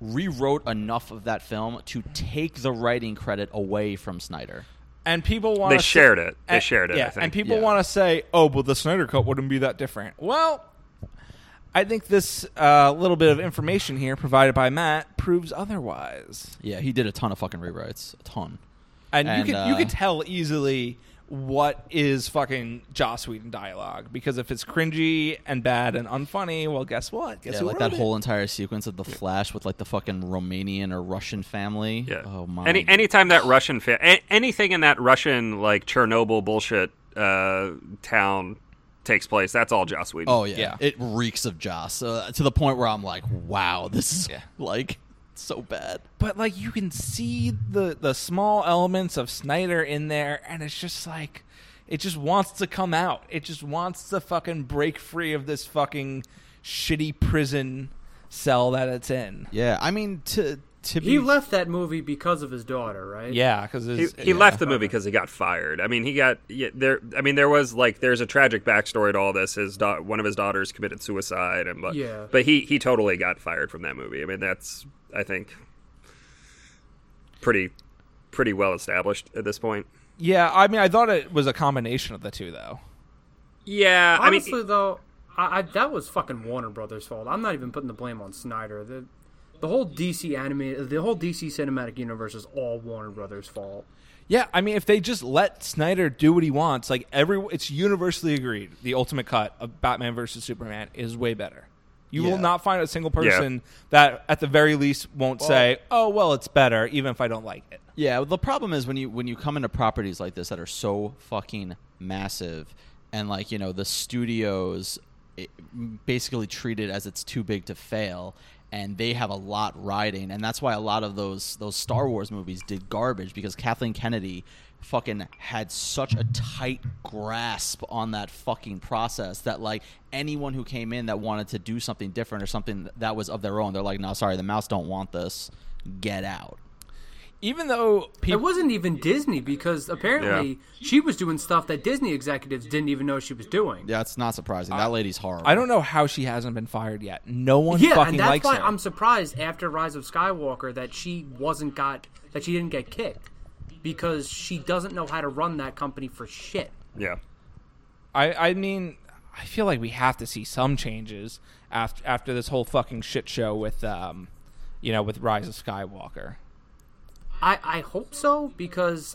rewrote enough of that film to take the writing credit away from Snyder. and people want They shared it. They and- shared it, Yeah, I think. and people Yeah. want to say, "Oh, but the Snyder Cut wouldn't be that different." Well, I think this uh, little bit of information here provided by Matt proves otherwise. Yeah, he did a ton of fucking rewrites, a ton. And, And, you can you uh, can tell easily what is fucking Joss Whedon dialogue because if it's cringy and bad and unfunny, well, guess what? Guess Yeah, who like that it? whole entire sequence of the Flash with like the fucking Romanian or Russian family. Yeah. Oh my. Any anytime that Russian fa- a- anything in that Russian like Chernobyl bullshit uh, town takes place, that's all Joss Whedon. Oh yeah. Yeah. it reeks of Joss uh, to the point where I'm like, wow, this is Yeah. like so bad. but like you can see the the small elements of Snyder in there, and it's just like it just wants to come out. It just wants to fucking break free of this fucking shitty prison cell that it's in. Yeah, I mean to to be he left that movie because of his daughter, right? Yeah, because he, he left the movie because he got fired. I mean, he got yeah, there. I mean, there was like there's a tragic backstory to all this. His da- one of his daughters committed suicide, and but Yeah. but he he totally got fired from that movie. I mean, that's I think pretty pretty well established at this point. Yeah, I mean, I thought it was a combination of the two, though. Yeah, Honestly, I mean, though, I, I, that was fucking Warner Brothers' fault. I'm not even putting the blame on Snyder. The the whole DC anime, the whole DC cinematic universe is all Warner Brothers' fault. Yeah, I mean, if they just let Snyder do what he wants, like every, it's universally agreed, the ultimate cut of Batman versus Superman is way better. You Yeah. will not find a single person that, at the very least, won't say, "Oh, well, it's better," even if I don't like it. Yeah, the problem is when you when you come into properties like this that are so fucking massive, and like you know the studios it, basically treat it as it's too big to fail, and they have a lot riding, and that's why a lot of those those Star Wars movies did garbage because Kathleen Kennedy fucking had such a tight grasp on that fucking process that like anyone who came in that wanted to do something different or something that was of their own they're like no sorry the mouse don't want this get out Even though It wasn't even Disney because apparently she was doing stuff that Disney executives didn't even know she was doing. Yeah, it's not surprising. That lady's horrible. I don't know how she hasn't been fired yet. No one Yeah, fucking and that's likes why her. I'm surprised after Rise of Skywalker that she wasn't got that she didn't get kicked because she doesn't know how to run that company for shit. yeah. I, I mean, I feel like we have to see some changes after after this whole fucking shit show with, um, you know, with Rise of Skywalker. I I hope so because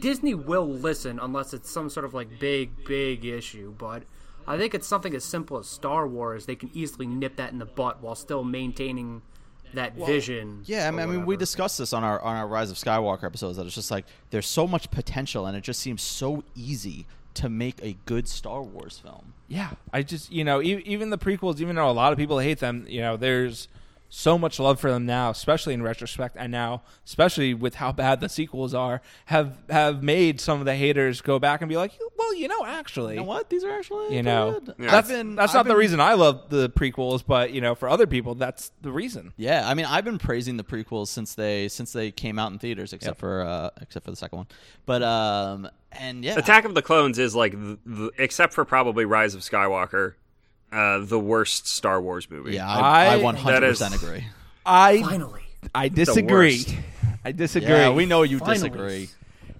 Disney will listen unless it's some sort of like big big issue, but I think it's something as simple as Star Wars. They can easily nip that in the butt while still maintaining that vision. Yeah, I mean, I mean, we discussed this on our on our Rise of Skywalker episodes. That it's just like there's so much potential, and it just seems so easy to make a good Star Wars film. Yeah, I just you know e- even the prequels, even though a lot of people hate them, you know, there's so much love for them now, especially in retrospect, and now especially with how bad the sequels are, have have made some of the haters go back and be like, well, you know, actually, You know what? These are actually you know, good. Yeah. that's I've been- that's I've not the reason I love the prequels, but you know, for other people, that's the reason. Yeah, I mean, I've been praising the prequels since they since they came out in theaters, except Yep. for uh, except for the second one. But um, and yeah, Attack of the Clones is like, the, the, except for probably Rise of Skywalker, uh, the worst Star Wars movie. yeah, I, I, I- 100% That is- agree. I finally. I disagree. I disagree. Yeah, we know you Finally. disagree.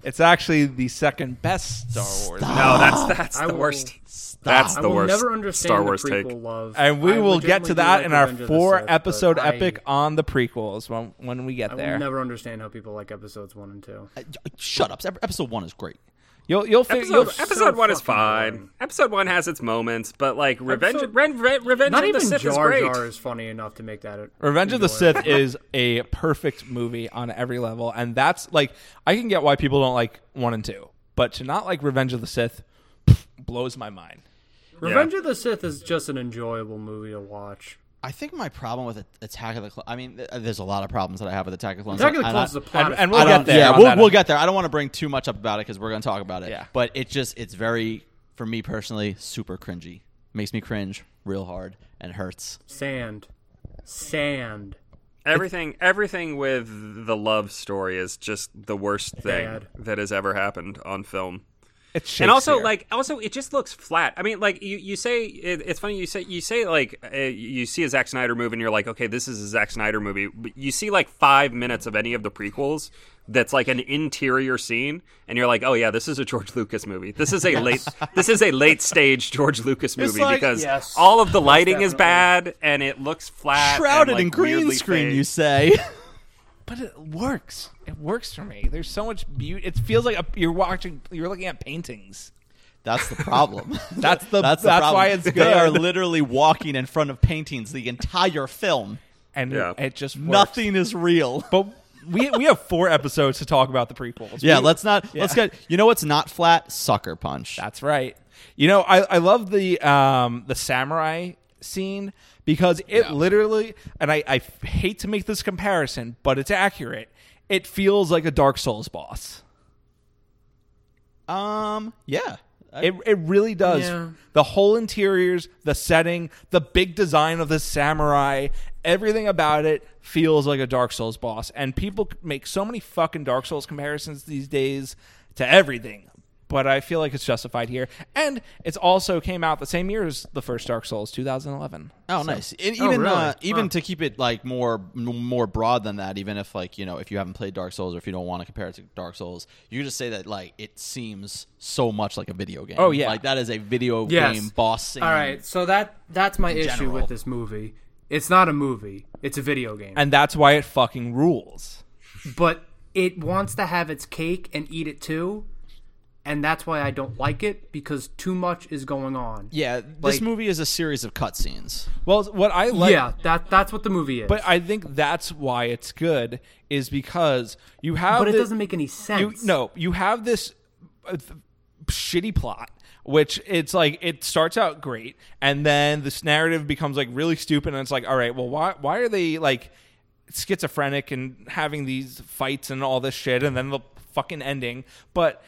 It's actually the second best Star Wars. No, that's that's I the will- worst. Stop. That's I the will worst never understand Star the Wars prequel take. love. And we I will get to that like in our Revenge of four Sith, but episode I- epic on the prequels when when we get I there. will never understand how people like episodes one and two. Uh, Shut up. Episode one is great. You'll you'll figure Episode, you'll, episode one is fine. boring. Episode one has its moments, but like Revenge, Episode- Ren, Ren- Revenge of the even Sith is great. Jar is funny enough to make that. Revenge of the. Sith is a perfect movie on every level, and that's like I can get why people don't like one and two, but to not like Revenge of the Sith pff, blows my mind. Revenge of the Sith is just an enjoyable movie to watch. I think my problem with Attack of the Clones. I mean, uh, there's a lot of problems that I have with Attack of the Clones. Attack of the Clones is a plot. and- and we'll get there Yeah, we'll, we'll get there. I don't want to bring too much up about it because we're going to talk about it. Yeah. But it just it's very for me personally super cringy. Makes me cringe real hard and hurts. sand, sand. Everything, everything with the love story is just the worst thing Bad. that has ever happened on film. It's and also like also it just looks flat. I mean like you, you say it, it's funny you say you say like uh, you see a Zack Snyder movie and you're like okay this is a Zack Snyder movie. But you see like 5 minutes of any of the prequels that's like an interior scene and you're like oh yeah this is a George Lucas movie. This is a late this is a late stage George Lucas (laughs) movie like- because Yes. all of the lighting is bad and it looks flat Shrouded and, like, in green screen, you say? (laughs) but it works. It works for me. There's so much beauty. It feels like a, you're watching. You're looking at paintings. That's the problem. (laughs) That's the- that's, the that's problem. why it's They are literally walking in front of paintings the entire film. and Yeah. it just works. Nothing is real. But we we have four episodes to talk about the prequels. Yeah, We- let's not. Let's get. You know what's not flat? Sucker Punch. That's right. You know, I, I love the um the samurai scene because it literally and I hate to make this comparison, but it's accurate. It feels like a Dark Souls boss. Um. Yeah. I- It it really does. Yeah. The whole interiors, the setting, the big design of the samurai, everything about it feels like a Dark Souls boss. And people make so many fucking Dark Souls comparisons these days to everything. But I feel like it's justified here. And it's also came out the same year as the first Dark Souls, 2011. Oh, nice. And even really? uh, even Wow. to keep it like more more broad than that, even if like you know if you haven't played Dark Souls or if you don't want to compare it to Dark Souls, you just say that like it seems so much like a video game. Oh, yeah. like that is a video Yes. game boss scene. All right, so that that's my issue general. with this movie. It's not a movie; it's a video game. And that's why it fucking rules. but it wants to have its cake and eat it too, and that's why I don't like it because too much is going on. Yeah, this Like- movie is a series of cutscenes. Well, what I like yeah, that that's what the movie is. But I think that's why it's good is because you have But it the- doesn't make any you sense. no you have this uh, th- shitty plot which it's like it starts out great and then this narrative becomes like really stupid and it's like all right well why why are they like schizophrenic and having these fights and all this shit and then the fucking ending but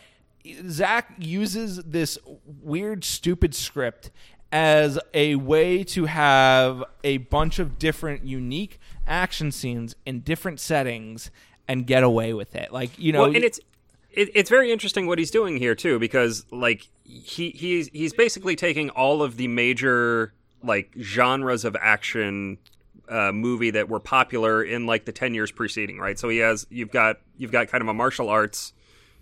Zack uses this weird stupid script as a way to have a bunch of different unique action scenes in different settings and get away with it like you know well, and it's it, it's very interesting what he's doing here too, because like he he's he's basically taking all of the major like genres of action uh, movie that were popular in like the ten years preceding, right? So he has you've got you've got kind of a martial arts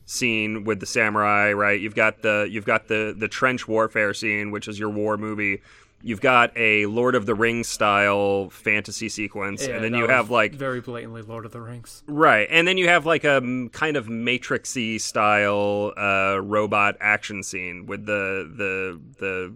scene with the samurai, right? You've got the you've got the the trench warfare scene, which is your war movie. You've got a Lord of the Rings style fantasy sequence, Yeah, and then you have like very blatantly Lord of the Rings. Right, and then you have like a kind of Matrixy style uh, robot action scene with the the the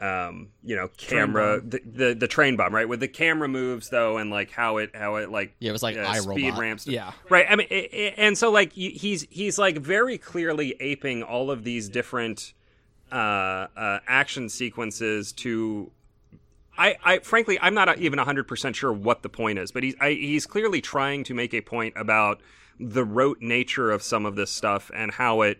um, you know, camera the, the the train bomb, right? With the camera moves though, and like how it how it like Yeah, it was like uh, speed iRobot. ramps. Yeah. right. I mean, i i and so like he's he's like very clearly aping all of these different uh, uh, action sequences to. I, I frankly, I'm not even 100% sure what the point is, but he's I, he's clearly trying to make a point about the rote nature of some of this stuff and how it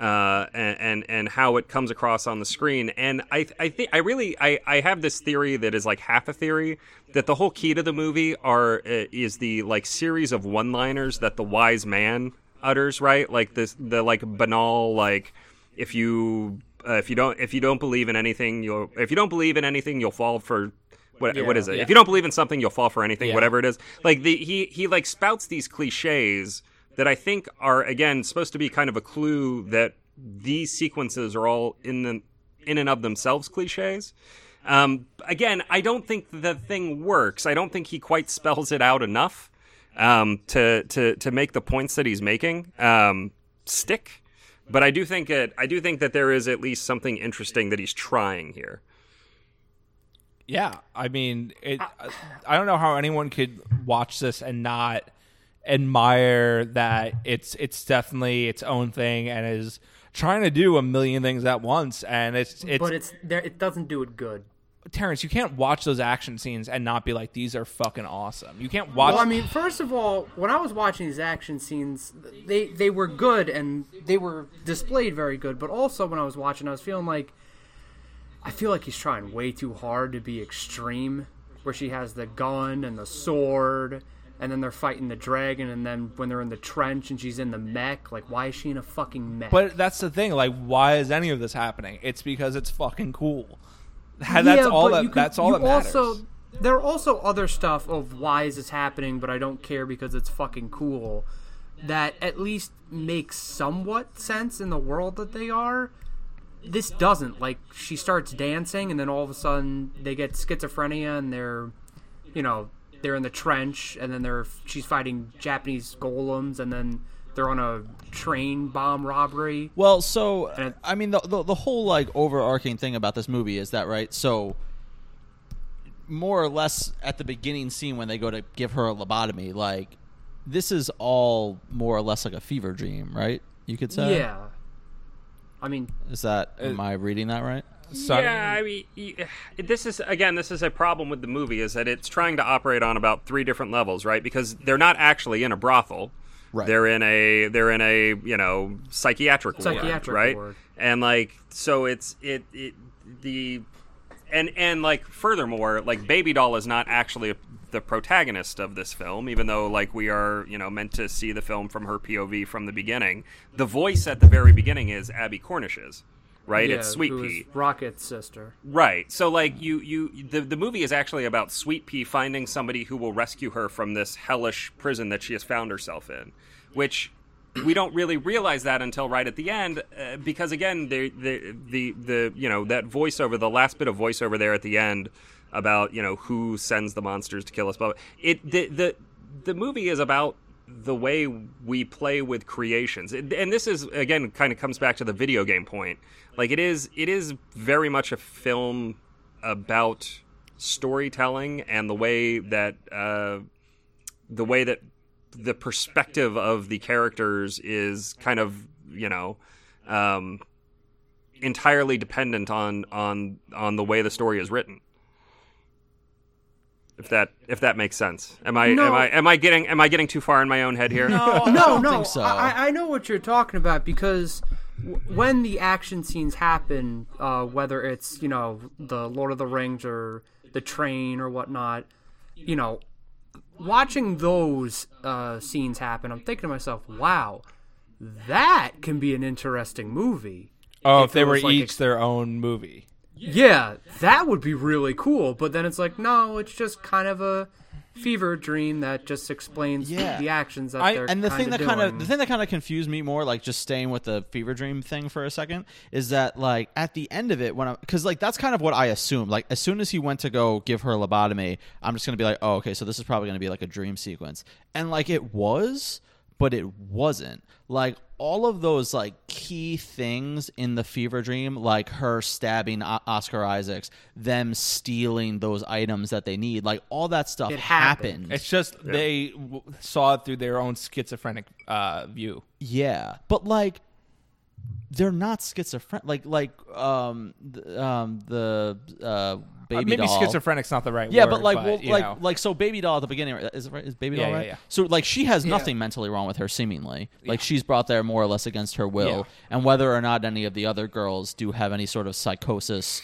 uh, and, and and how it comes across on the screen. And I I think I really I, I have this theory that is like half a theory that the whole key to the movie are uh, is the like series of one liners that the wise man utters, right? Like this the like banal like if you uh, if you don't if you don't believe in anything you'll if you don't believe in anything you'll fall for what, what is it? Yeah. If you don't believe in something, you'll fall for anything, Yeah. whatever it is. Like the he he like spouts these cliches that I think are again supposed to be kind of a clue that these sequences are all in the in and of themselves cliches. Um, again, I don't think the thing works. I don't think he quite spells it out enough um, to to to make the points that he's making um, stick. But I do think it. I do think that there is at least something interesting that he's trying here. Yeah, I mean, it, I don't know how anyone could watch this and not admire that it's it's definitely its own thing and is trying to do a million things at once. And it's it's but it's there. It doesn't do it good. Terrence, you can't watch those action scenes and not be like, these are fucking awesome. You can't watch. Well, I mean, first of all, when I was watching these action scenes, they they were good and they were displayed very good. But also, when I was watching, I was feeling like I feel like he's trying way too hard to be extreme. Where she has the gun and the sword, and then they're fighting the dragon, and then when they're in the trench and she's in the mech, like why is she in a fucking mech? but that's the thing. Like, why is any of this happening? It's because it's fucking cool. (laughs) That's Yeah, all that. can- that's all that matters. Also, there are also other stuff of why is this happening, but I don't care because it's fucking cool. That at least makes somewhat sense in the world that they are. This doesn't. Like she starts dancing, and then all of a sudden they get schizophrenia, and they're, you know, they're in the trench, and then they're she's fighting Japanese golems, and then they're on a train bomb robbery. Well, so it- I mean, the, the the whole like overarching thing about this movie is that right. So more or less at the beginning scene when they go to give her a lobotomy, like this is all more or less like a fever dream, right? You could say. Yeah. I mean, Is that uh, am I reading that right? Son- yeah, I mean, (sighs) this is again, this is a problem with the movie is that it's trying to operate on about three different levels, right? Because they're not actually in a brothel. Right. They're in a they're in a you know psychiatric, ward, Psychiatric right? ward. And like so, it's it it the and and like furthermore, like Baby Doll is not actually the protagonist of this film, even though like we are you know meant to see the film from her POV from the beginning. The voice at the very beginning is Abbie Cornish's, right? yeah, it's Sweet Pea. Rocket's sister. Right. So like you you the the movie is actually about Sweet Pea finding somebody who will rescue her from this hellish prison that she has found herself in, which we don't really realize that until right at the end uh, because again the, the the the you know that voiceover the last bit of voiceover there at the end about you know who sends the monsters to kill us but it the the the movie is about the way we play with creations. And this is again kind of comes back to the video game point. Like it is it is very much a film about storytelling and the way that uh, the way that the perspective of the characters is kind of you know um, entirely dependent on on on the way the story is written if that if that makes sense am i No. am i am i getting am i getting too far in my own head here No, (laughs) I no, don't no. think so. I, I know what you're talking about because w- when the action scenes happen, uh, whether it's you know the Lord of the Rings or the train or whatnot, you know, watching those uh, scenes happen, I'm thinking to myself, wow, that can be an interesting movie. oh, if if they were like each a- their own movie. Yeah, that would be really cool. But then it's like, no, it's just kind of a fever dream that just explains Yeah. the actions that I- they're and the thing that kind of the thing that kind of confused me more like just staying with the fever dream thing for a second is that like at the end of it when i because like that's kind of what i assumed like as soon as he went to go give her a lobotomy i'm just gonna be like oh okay so this is probably gonna be like a dream sequence and like it was but it wasn't like all of those like key things in the fever dream, like her stabbing O- Oscar Isaacs, them stealing those items that they need, like all that stuff It happened. happened. It's just they w- saw it through their own schizophrenic uh, view. Yeah, but like they're not schizophrenic. Like like um the, um the uh Uh, Baby Doll. schizophrenic's not the right one. Yeah, word. but like well, you like know. like so baby doll at the beginning is it right? Is baby doll Yeah, yeah, right? yeah. So like she has Yeah. nothing mentally wrong with her seemingly. Like she's brought there more or less against her will. Yeah. And whether or not any of the other girls do have any sort of psychosis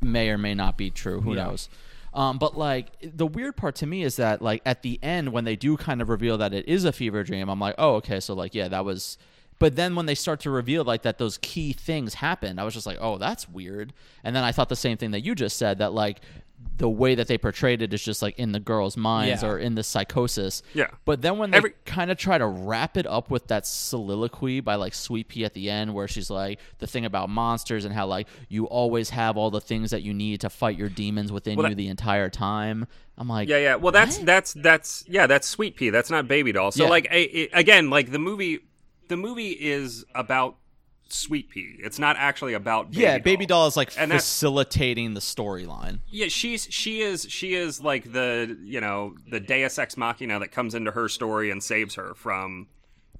may or may not be true. Who knows? Um, but like the weird part to me is that like at the end when they do kind of reveal that it is a fever dream, I'm like, oh okay, so like yeah, that was. But then when they start to reveal like that those key things happened, I was just like, oh, that's weird. And then I thought the same thing that you just said that like the way that they portrayed it is just like in the girls' minds Yeah. or in the psychosis. Yeah. But then when they Every- kind of try to wrap it up with that soliloquy by like Sweet Pea at the end, where she's like the thing about monsters and how like you always have all the things that you need to fight your demons within Well, you the entire time. I'm like, Yeah, yeah. Well, that's that's that's yeah, that's Sweet Pea. That's not Baby Doll. So Yeah. like I, I- again, like the movie, the movie is about Sweet Pea. It's not actually about Baby yeah, Doll. Baby Doll is like And facilitating the storyline. Yeah, she's she is she is like the you know the Deus ex machina that comes into her story and saves her from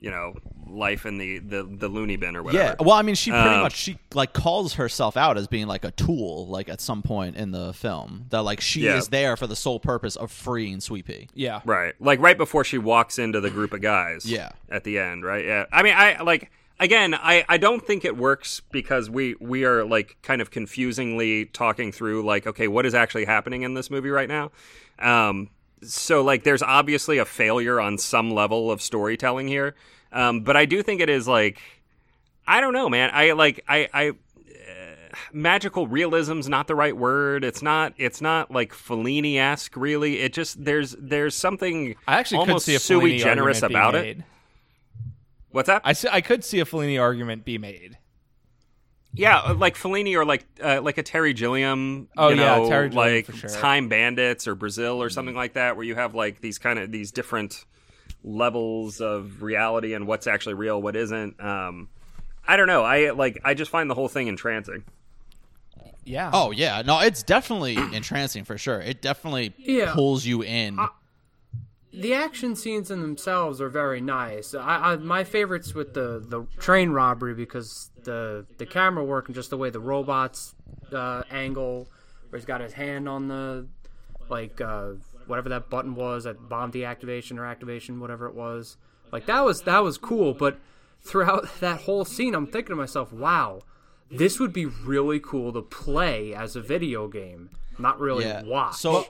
you know life in the the, the loony bin or whatever. Yeah, well, I mean, she pretty Um, much she like calls herself out as being like a tool, like at some point in the film that like she Yeah. is there for the sole purpose of freeing Sweet Pea. yeah, Right. Like right before she walks into the group of guys. Yeah. At the end, right? Yeah. I mean, I like again, I I don't think it works because we we are like kind of confusingly talking through like okay, what is actually happening in this movie right now? Um so like there's obviously a failure on some level of storytelling here. Um but I do think it is like I don't know, man. I like I I magical realism's not the right word. It's not. It's not like Fellini esque. Really, it just there's there's something. I actually almost could see a sui Fellini generous argument about it. made. What's that? I see, I could see a Fellini argument be made. Yeah, like Fellini or like uh, like a Terry Gilliam. Oh, you yeah, know, Terry Gilliam like sure. Time Bandits or Brazil or something like that, where you have like these kind of these different levels of reality and what's actually real, what isn't. Um, I don't know. I like. I just find the whole thing entrancing. Yeah. Oh yeah, no, it's definitely (clears throat) entrancing for sure. It definitely Yeah. pulls you in. the action scenes in themselves are very nice. I, I my favorites with the the train robbery because the the camera work and just the way the robots uh, angle, where he's got his hand on the like uh, whatever that button was, that bomb deactivation or activation, whatever it was. Like that was that was cool, but throughout (laughs) that whole scene, I'm thinking to myself, wow. This would be really cool to play as a video game, not really yeah. watch. So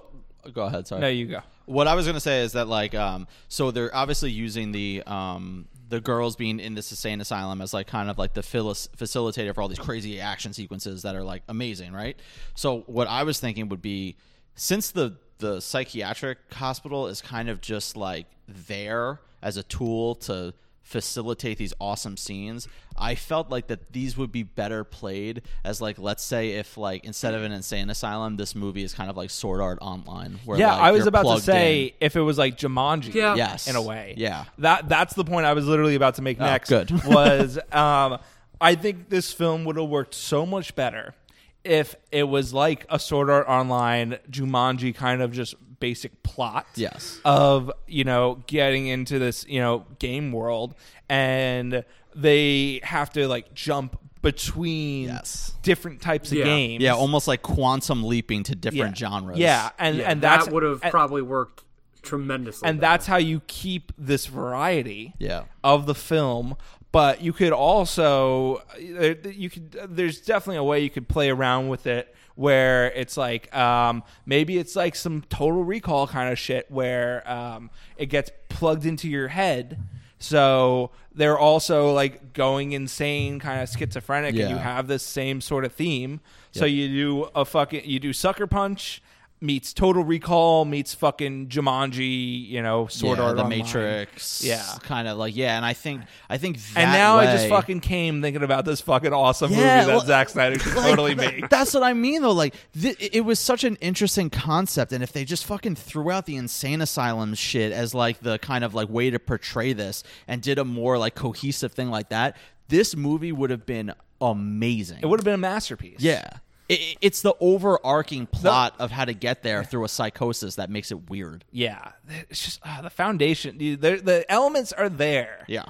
go ahead. Sorry. there you go. What I was gonna say is that like um so they're obviously using the um the girls being in this insane asylum as like kind of like the facilitator for all these crazy action sequences that are like amazing, right? So what I was thinking would be since the the psychiatric hospital is kind of just like there as a tool to facilitate these awesome scenes i felt like that these would be better played as like let's say if like instead of an insane asylum this movie is kind of like sword art online where Yeah, like, I was about to say in. if it was like Jumanji, Yeah. Yes. in a way. Yeah. That that's the point I was literally about to make next. good. (laughs) was um, I think this film would have worked so much better if it was like a Sword Art Online Jumanji kind of just basic plot. Yes. Of you know getting into this you know game world and they have to like jump between Yes. different types of Yeah. games. yeah almost like quantum leaping to Yeah. different genres Yeah, and Yeah, and that's that would have and- probably worked tremendously. and better. that's how you keep this variety Yeah. of the film but you could also uh, there- you could uh, there's definitely a way you could play around with it where it's like um, maybe it's like some total recall kind of shit where um, it gets plugged into your head. So they're also like going insane kind of schizophrenic and you have this same sort of theme. So you do a fucking you do sucker punch meets Total Recall meets fucking Jumanji, you know, Sword yeah, Art the Online. Matrix. Yeah. kind of like yeah, and I think I think that And now I just fucking came thinking about this fucking awesome Yeah, movie that well, Zack Snyder (laughs) should like, totally make. (laughs) That's what I mean, though. Like, th- it was such an interesting concept, and if they just fucking threw out the insane asylum shit as like the kind of like way to portray this, and did a more like cohesive thing like that, this movie would have been amazing. It would have been a masterpiece. yeah. It, it's the overarching plot of how to get there through a psychosis that makes it weird. Yeah. It's just uh, the foundation. dude, The, the elements are there. Yeah.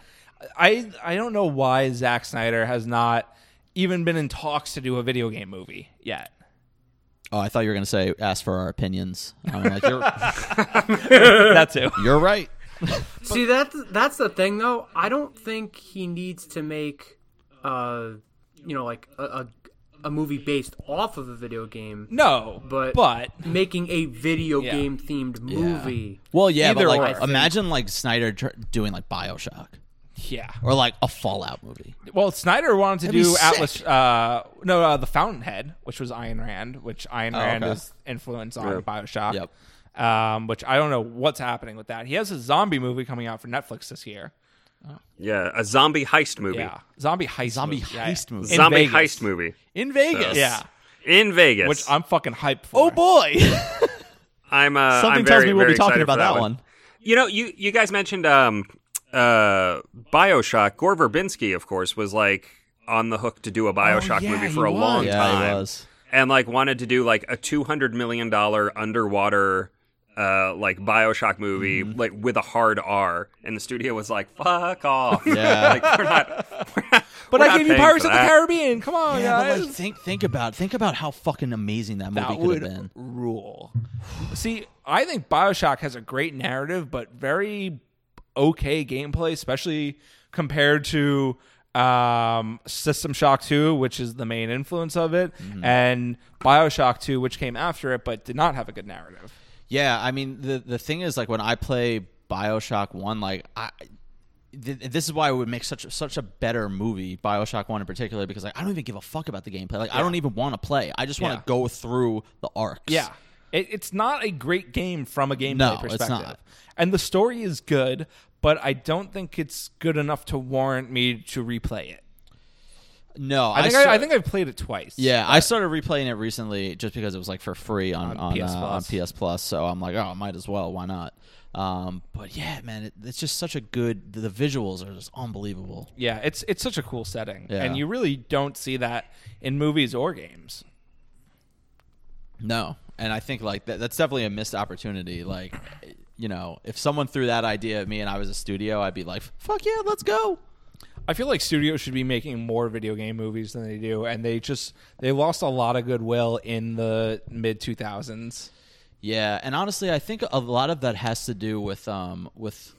I I don't know why Zack Snyder has not even been in talks to do a video game movie yet. Oh, I thought you were gonna say ask for our opinions. I'm like, you're, (laughs) that too. you're right. (laughs) See that's that's the thing though. I don't think he needs to make, uh, you know, like a, a a movie based off of a video game, No, but but making a video Yeah. game themed movie. Well, yeah, Either but like, I think- imagine like Snyder tr- doing like Bioshock yeah. or like a Fallout movie. Well, Snyder wanted to That'd do. Atlas. Uh, no, uh, the Fountainhead, which was Ayn Rand, which Ayn Oh, Rand okay. is influenced on Yeah. Bioshock. Yep. Um, which I don't know what's happening with that. He has a zombie movie coming out for Netflix this year. Yeah, a zombie heist movie. Yeah, zombie heist. Zombie movie. Heist yeah. movie. In Zombie Vegas. heist movie In Vegas. Yeah, in Vegas. which I'm fucking hyped for. Oh boy. (laughs) I'm. Uh, Something I'm tells very, me we'll be talking about for that one. one. You know, you you guys mentioned um, uh, Bioshock. Gore Verbinski, of course, was like on the hook to do a Bioshock Oh, yeah, movie he for a was. long Yeah, time, he was. and like wanted to do like a two hundred million dollar underwater. Uh, like Bioshock movie, Mm-hmm. like with a hard R, and the studio was like, "Fuck off!" Yeah. (laughs) like we're not. We're not But we're I gave you Pirates of the. Caribbean. Come on, Yeah, but guys. like think think about think about how fucking amazing that movie that could would have been. rule. See, I think Bioshock has a great narrative, but very okay gameplay, especially compared to um, System Shock 2, which is the main influence of it, Mm-hmm. and Bioshock 2, which came after it, but did not have a good narrative. Yeah, I mean the the thing is like when I play BioShock 1 like I th- this is why it would make such a, such a better movie, BioShock 1 in particular because like I don't even give a fuck about the gameplay. Like I don't even want to play. I just want to Yeah. go through the arcs. Yeah. It, it's not a great game from a gameplay No, it's perspective. not. And the story is good, but I don't think it's good enough to warrant me to replay it. No, I think I, I think I've played it twice. Yeah, I started replaying it recently just because it was like for free on On on, PS uh, on Plus. PS Plus. So I'm like, oh, might as well. Why not? Um, but yeah, man, it, it's just such a good. The visuals are just unbelievable. Yeah, it's it's such a cool setting, Yeah. and you really don't see that in movies or games. No, and I think like that, that's definitely a missed opportunity. Like, you know, if someone threw that idea at me and I was a studio, I'd be like, fuck yeah, let's go. I feel like studios should be making more video game movies than they do, and they just they lost a lot of goodwill in the mid two thousands. Yeah, and honestly, I think a lot of that has to do with um with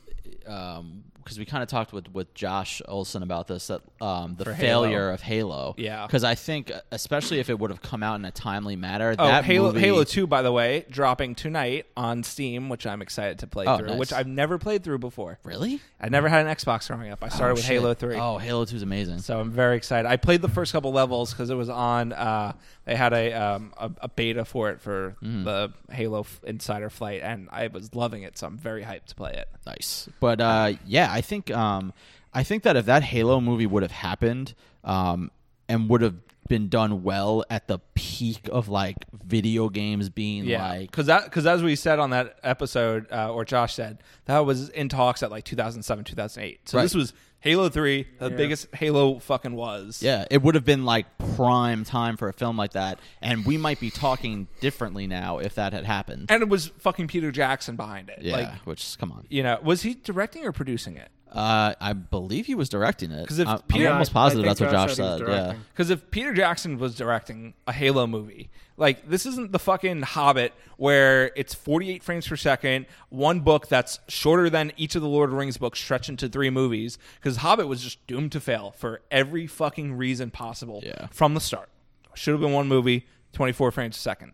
um because we kind of talked with with Josh Olson about this that um the For Halo. failure of Halo. Yeah. because I think especially if it would have come out in a timely manner, Oh, that Halo movie, Halo Two, by the way, dropping tonight on Steam, which I'm excited to play Oh, through, nice. which I've never played through before. really I never had an Xbox growing up. I started Oh, with shit. Halo Three. Oh, Halo Two is amazing. So I'm very excited. I played the first couple levels because it was on. Uh, they had a, um, a a beta for it for Mm-hmm. the Halo f- Insider Flight, and I was loving it. So I'm very hyped to play it. Nice. But uh, yeah, I think um, I think that if that Halo movie would have happened um, and would have been done well at the peak of like video games being Yeah, like because that because as we said on that episode, uh, or Josh said, that was in talks at like 2007, 2008. So Right. this was Halo Three, the biggest Halo fucking was. yeah, it would have been like prime time for a film like that, and we might be talking differently now if that had happened. and it was fucking Peter Jackson behind it. yeah, like which come on, you know, was he directing or producing it? Uh, I believe he was directing it 'Cause if I'm, I'm Peter- almost positive that's what Josh Josh said he was said. Yeah. Because if Peter Jackson was directing a Halo movie, like this isn't the fucking Hobbit where it's 48 frames per second, one book that's shorter than each of the Lord of the Rings books stretched into three movies. Because Hobbit was just doomed to fail for every fucking reason possible Yeah. from the start. Should have been one movie, 24 frames a second.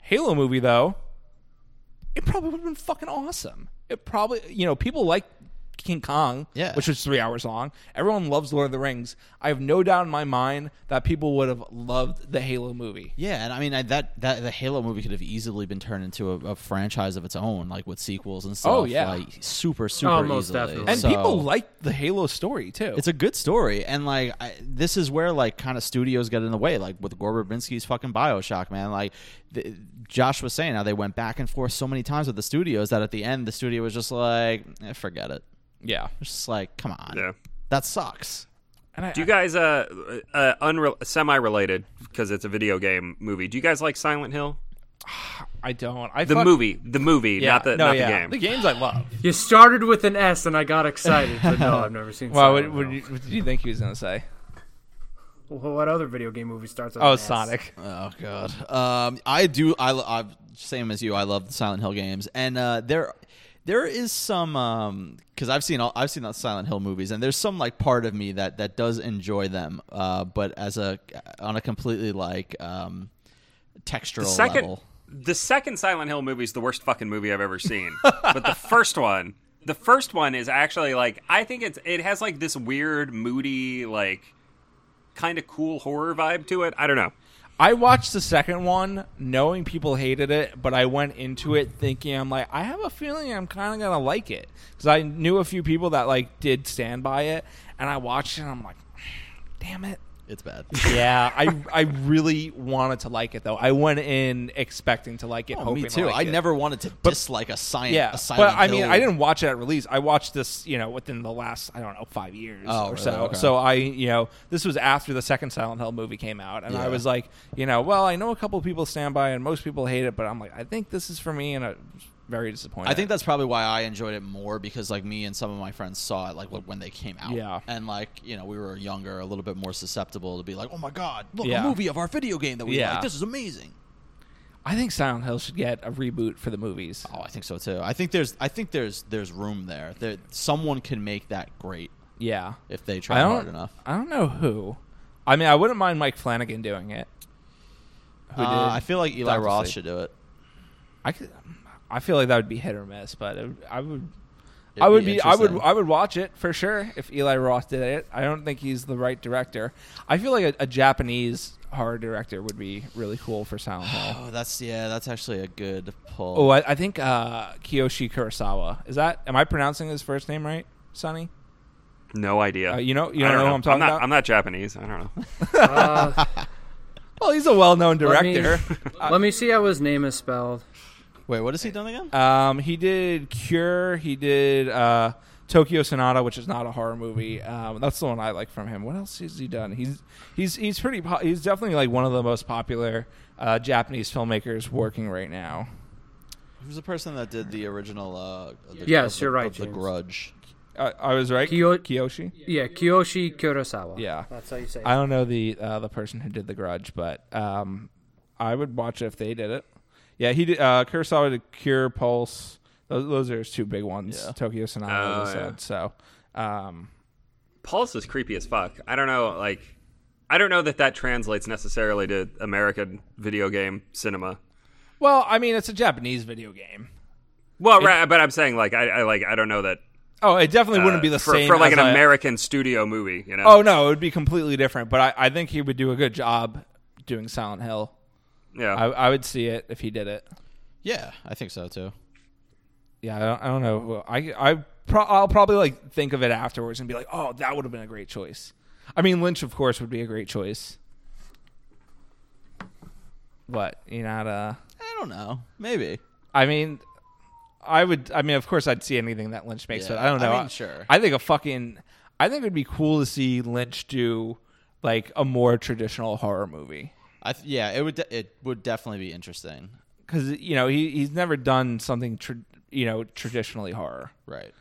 Halo movie though, it probably would have been fucking awesome. It probably, you know, people like King Kong, Yeah. which was three hours long. Everyone loves Lord of the Rings. I have no doubt in my mind that people would have loved the Halo movie. Yeah, and I mean I, that that the Halo movie could have easily been turned into a, a franchise of its own, like with sequels and stuff. Oh, yeah. like, super super Oh, most easily. definitely. And So- people like the Halo story too. It's a good story, and like I, this is where like kind of studios get in the way, like with Gore Verbinski's fucking Bioshock, man. Like the, Josh was saying, how they went back and forth so many times with the studios that at the end the studio was just like, eh, forget it. Yeah. It's just like, come on, Yeah. that sucks. And I, Do you guys uh, uh unre- semi-related because it's a video game movie? Do you guys like Silent Hill? (sighs) I don't. I The fuck- movie, the movie, Yeah, not the no, not yeah. the game. The games I love. You started with an S, and I got excited, but no, (laughs) I've never seen. Well, what, Silent what, Hill. did you, what did you think he was going to say? Well, what other video game movie starts with Oh, an S? Sonic. Oh god. Um, I do. I, I same as you. I love the Silent Hill games, and uh, there, there is some because I've seen all, I've seen the Silent Hill movies, and there's some like part of me that that does enjoy them. Uh, but as a on a completely like um, textural The second, level. the second Silent Hill movie is the worst fucking movie I've ever seen. but the (laughs) first one, the first one is actually like I think it's it has like this weird, moody, like kind of cool horror vibe to it. I don't know. I watched the second one knowing people hated it, but I went into it thinking I'm like, I have a feeling I'm kind of gonna like it because I knew a few people that like did stand by it, and I watched it. and I'm like, damn it. It's bad. (laughs) Yeah, I I really wanted to like it though. I went in expecting to like it. Oh, me to too. I never wanted to dislike a science. Yeah, a but I mean, Hill- I didn't watch it at release. I watched this, you know, within the last I don't know five years Oh, or really? so. Okay. So I, you know, this was after the second Silent Hill movie came out, and I was like, you know, well, I know a couple people stand by, and most people hate it, but I'm like, I think this is for me, and I very disappointed. I think that's probably why I enjoyed it more because like me and some of my friends saw it like when they came out. Yeah. And like, you know, we were younger, a little bit more susceptible to be like, "Oh my god, look, Yeah. a movie of our video game that we Yeah. like. This is amazing." I think Silent Hill should get a reboot for the movies. Oh, I think so too. I think there's I think there's there's room there. That someone can make that great Yeah, if they try hard enough. I don't know who. I mean, I wouldn't mind Mike Flanagan doing it. Who Uh, did I feel like Eli Roth should do it. I could. I feel like that would be hit or miss, but it, I would. It'd I would be be. I would. I would watch it for sure if Eli Roth did it. I don't think he's the right director. I feel like a, a Japanese horror director would be really cool for Silent Hill. (sighs) Oh, that's yeah, that's actually a good pull. oh, I, I think uh, Kiyoshi Kurosawa. Is that? Am I pronouncing his first name right, Sonny? No idea. Uh, you know. You I don't, know, who I'm talking not, about. I'm not Japanese. I don't know. (laughs) Uh, well, he's a well-known Let me- director. (laughs) let me see how his name is spelled. Wait, what has he done again? Um, he did Cure. He did uh, Tokyo Sonata, which is not a horror movie. Um, that's the one I like from him. What else has he done? He's he's he's pretty. Po- he's definitely like one of the most popular uh, Japanese filmmakers working right now. Who's the person that did the original? Uh, the, Yes, of the- you're right, Of the James. Grudge. Uh, I was right. Kiyo- Kiyoshi. Yeah, Kiyoshi Kurosawa. Yeah. that's how you say it. I don't know the uh, the person who did The Grudge, but um, I would watch it if they did it. Yeah, he did. Uh, Kurosawa did Cure, Pulse. Those, those are his two big ones. Yeah. Tokyo Sonata, Oh, as I yeah. said. So, um, Pulse is creepy as fuck. I don't know. Like, I don't know that that translates necessarily to American video game cinema. well, I mean, it's a Japanese video game. Well, right, but I'm saying like I, I like I don't know that Oh, it definitely uh, wouldn't be the for, same for like an American studio movie. You know? Oh no, it would be completely different. But I, I think he would do a good job doing Silent Hill. Yeah. I, I would see it if he did it. Yeah, I think so too. Yeah, I don't, I don't know. who- I I pro- I'll probably like think of it afterwards and be like, oh, that would have been a great choice. I mean, Lynch, of course, would be a great choice. What you're not uh I don't know. Maybe. I mean, I would. I mean, of course, I'd see anything that Lynch makes, Yeah, but I don't know. I mean, sure. I think a fucking. I think it'd be cool to see Lynch do like a more traditional horror movie I th- yeah, it would. De- it would definitely be interesting. because you know he he's never done something tr- you know traditionally horror. Right.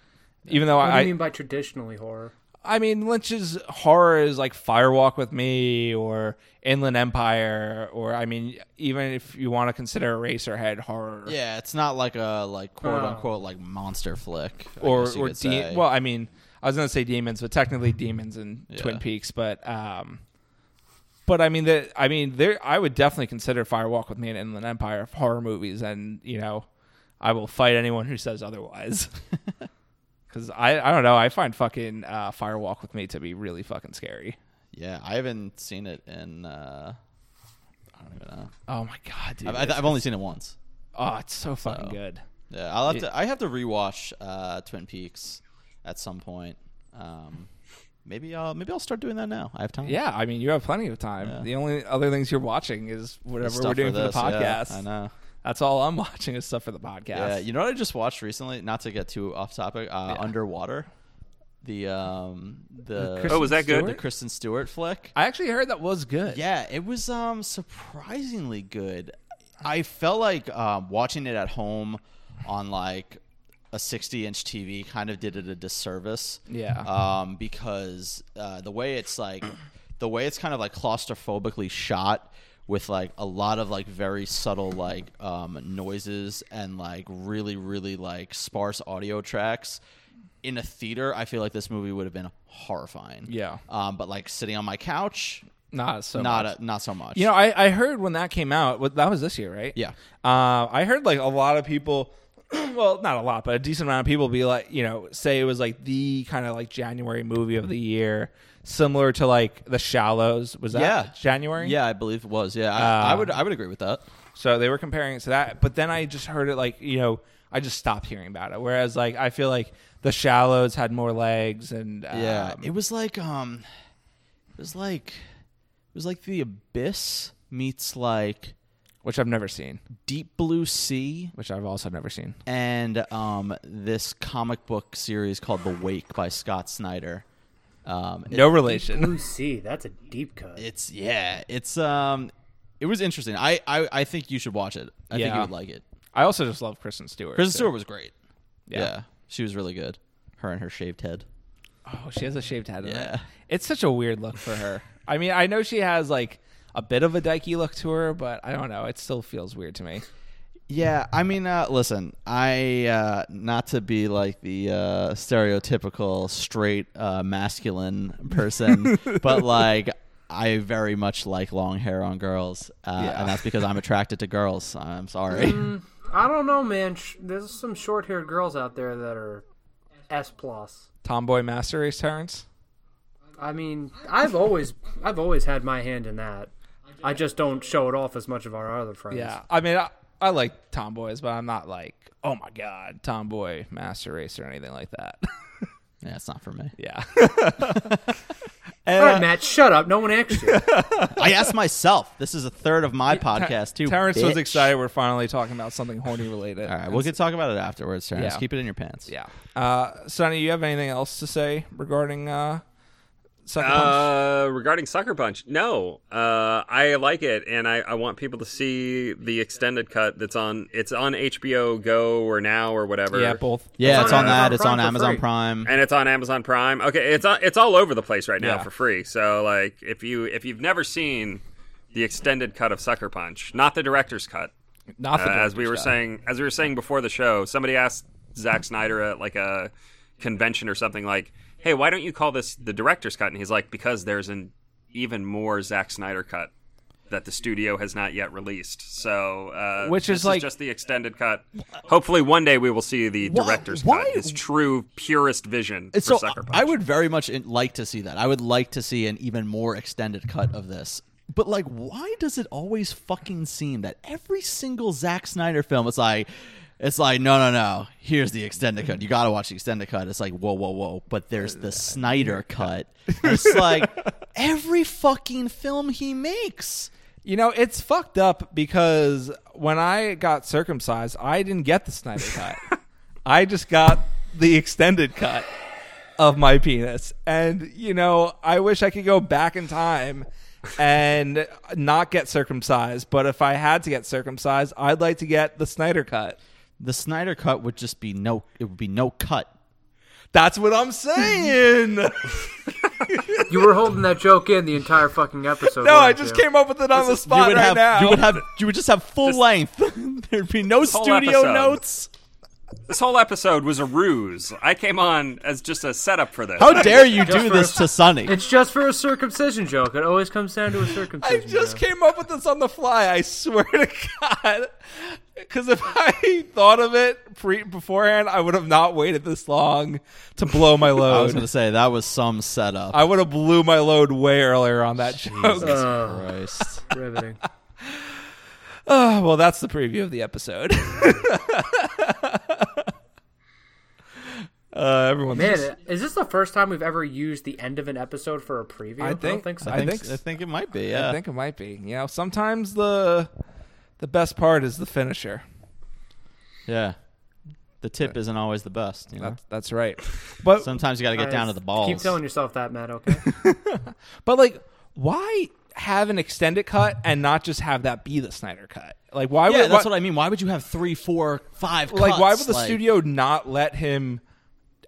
Even though what do I, you mean by traditionally horror? I mean Lynch's horror is like Firewalk with Me or Inland Empire or I mean even if you want to consider Eraserhead horror. Yeah, it's not like a like quote Oh. unquote like monster flick. I or or could de- well, I mean, I was gonna say demons, but technically demons and Yeah. Twin Peaks. But um, but I mean that I mean there I would definitely consider Firewalk with Me and Inland Empire horror movies, and you know, I will fight anyone who says otherwise. (laughs) because I I don't know. I find fucking uh, Firewalk with Me to be really fucking scary. Yeah, I haven't seen it in. Uh, I don't even know. Oh my god, dude! I've, I've- only seen it once. oh, it's so fucking So. good. Yeah, I'll have to. I have to rewatch uh, Twin Peaks at some point. Um, maybe I'll maybe I'll start doing that now. I have time. Yeah, I mean, you have plenty of time. Yeah. The only other things you're watching is whatever we're doing for, this, the yeah, podcast. I know. That's all I'm (laughs) watching is stuff for the podcast. Yeah, you know what I just watched recently? Not to get too off topic. Uh, Yeah. Underwater, the um the Kristen Oh, was that good? the Kristen Stewart flick. I actually heard that was good. Yeah, it was um surprisingly good. I felt like um, watching it at home on like a 60 inch TV kind of did it a disservice. Yeah. Um, because uh, the way it's like, (clears throat) the way it's kind of like claustrophobically shot with like a lot of like very subtle like um, noises and like really really like sparse audio tracks. In a theater, I feel like this movie would have been horrifying. Yeah. Um, but like sitting on my couch, Not so not much. a, not so much. You know, I, I heard when that came out, that was this year, right? Yeah. Uh, I heard like a lot of people, (clears throat) well, not a lot, but a decent amount of people be like, you know, say it was like the kind of like January movie of the year, similar to like The Shallows. Was that Yeah. January? Yeah, I believe it was. Yeah, I, I would I would agree with that. So they were comparing it to that, but then I just heard it like you know I just stopped hearing about it. Whereas like I feel like the Shallows had more legs and um, Yeah, it was like um, it was like it was like the abyss meets like which I've never seen, Deep Blue Sea which I've also never seen. and um this comic book series called The Wake by Scott Snyder. Um, it- No relation. Blue Sea, that's a deep cut. it's yeah, it's um, it was interesting. I I, I think you should watch it. I think you Yeah. would like it. I also just love Kristen Stewart. Kristen so- Stewart was great. Yeah. yeah, she was really good. Her and her shaved head. Oh, she has a shaved head. in it. Yeah. it's such a weird look for her. I mean, I know she has like a bit of a dykey look to her, but I don't know. It still feels weird to me. Yeah, I mean, uh, listen, I uh, not to be like the uh, stereotypical straight uh, masculine person, (laughs) but like I very much like long hair on girls, uh, Yeah. and that's because I'm attracted to girls. I'm sorry. I don't know, man. Sh- There's some short-haired girls out there that are S plus. Tomboy Master Race Terrence. I mean, I've always, I've always had my hand in that. I just don't show it off as much of our other friends. Yeah, I mean, I, I like tomboys, but I'm not like, oh my god, tomboy Master Race or anything like that. (laughs) yeah, it's not for me. yeah. (laughs) (laughs) All and, right, uh, Matt, shut up. No one asked you. I asked myself. This is a third of my podcast too. Terrence was excited. We're finally talking about something horny related. All right, we'll can talk about it afterwards. Terrence. Yeah. Keep it in your pants. Yeah. Uh, Sonny, you have anything else to say regarding uh, Sucker Punch? Uh, regarding Sucker Punch, no. Uh, I like it, and I, I want people to see the extended cut that's on. It's on HBO Go or Now or whatever. yeah, both. Yeah, It's it's on on that. Amazon It's on Prime for Amazon free. Prime. and it's on Amazon Prime. Okay, it's on, it's all over the place right now Yeah. for free. So like, if you if you've never seen the extended cut of Sucker Punch, not the director's cut, Not uh, the as we were cut. saying as we were saying before the show, somebody asked Zack Snyder at like a convention or something like, "Hey, why don't you call this the director's cut?" And he's like, "Because there's an even more Zack Snyder cut." That the studio has not yet released, so uh, Which is like- just the extended cut. Hopefully, one day we will see the Why- director's why- cut, his true purest vision for so Sucker Punch. I would very much like to see that. I would like to see an even more extended cut of this. But like, why does it always fucking seem that every single Zack Snyder film is like, it's like, no, no, no. Here's the extended cut. You got to watch the extended cut. It's like, whoa, whoa, whoa. But there's the Snyder cut. It's like every fucking film he makes. You know, it's fucked up because when I got circumcised, I didn't get the Snyder (laughs) cut. I just got the extended cut of my penis. And, you know, I wish I could go back in time and not get circumcised. But if I had to get circumcised, I'd like to get the Snyder cut. The Snyder cut would just be no. It would be no cut. That's what I'm saying. (laughs) (laughs) You were holding that joke in the entire fucking episode. no, I just you? came up with it on the you spot would right have. now. You would have. You would just have full length. (laughs) There'd be no studio episode. notes. This whole episode was a ruse. I came on as just a setup for this. How dare you do this a- to Sonny? It's just for a circumcision joke. It always comes down to a I circumcision. I just joke. came up with this on the fly. I swear to God. Because if I thought of it pre- beforehand, I would have not waited this long to blow my load. (laughs) I was load. going to say that was some setup. I would have blew my load way earlier on that joke. Oh, Christ. (laughs) riveting. Oh, well, that's the preview of the episode. (laughs) uh, everyone's Man, just- is this the first time we've ever used the end of an episode for a preview? I don't think- think so. I I think, think s- I think it might be. Yeah. I think it might be. You know, sometimes the the best part is the finisher. yeah. The tip isn't always the best. You know? That's that's right. But Sometimes you got to get down to the balls. Keep telling yourself that, Matt. Okay. (laughs) but like, why have an extended cut and not just have that be the Snyder cut? Like, why yeah, would that's why, what I mean. Why would you have three, four, five? like why would the Like, studio not let him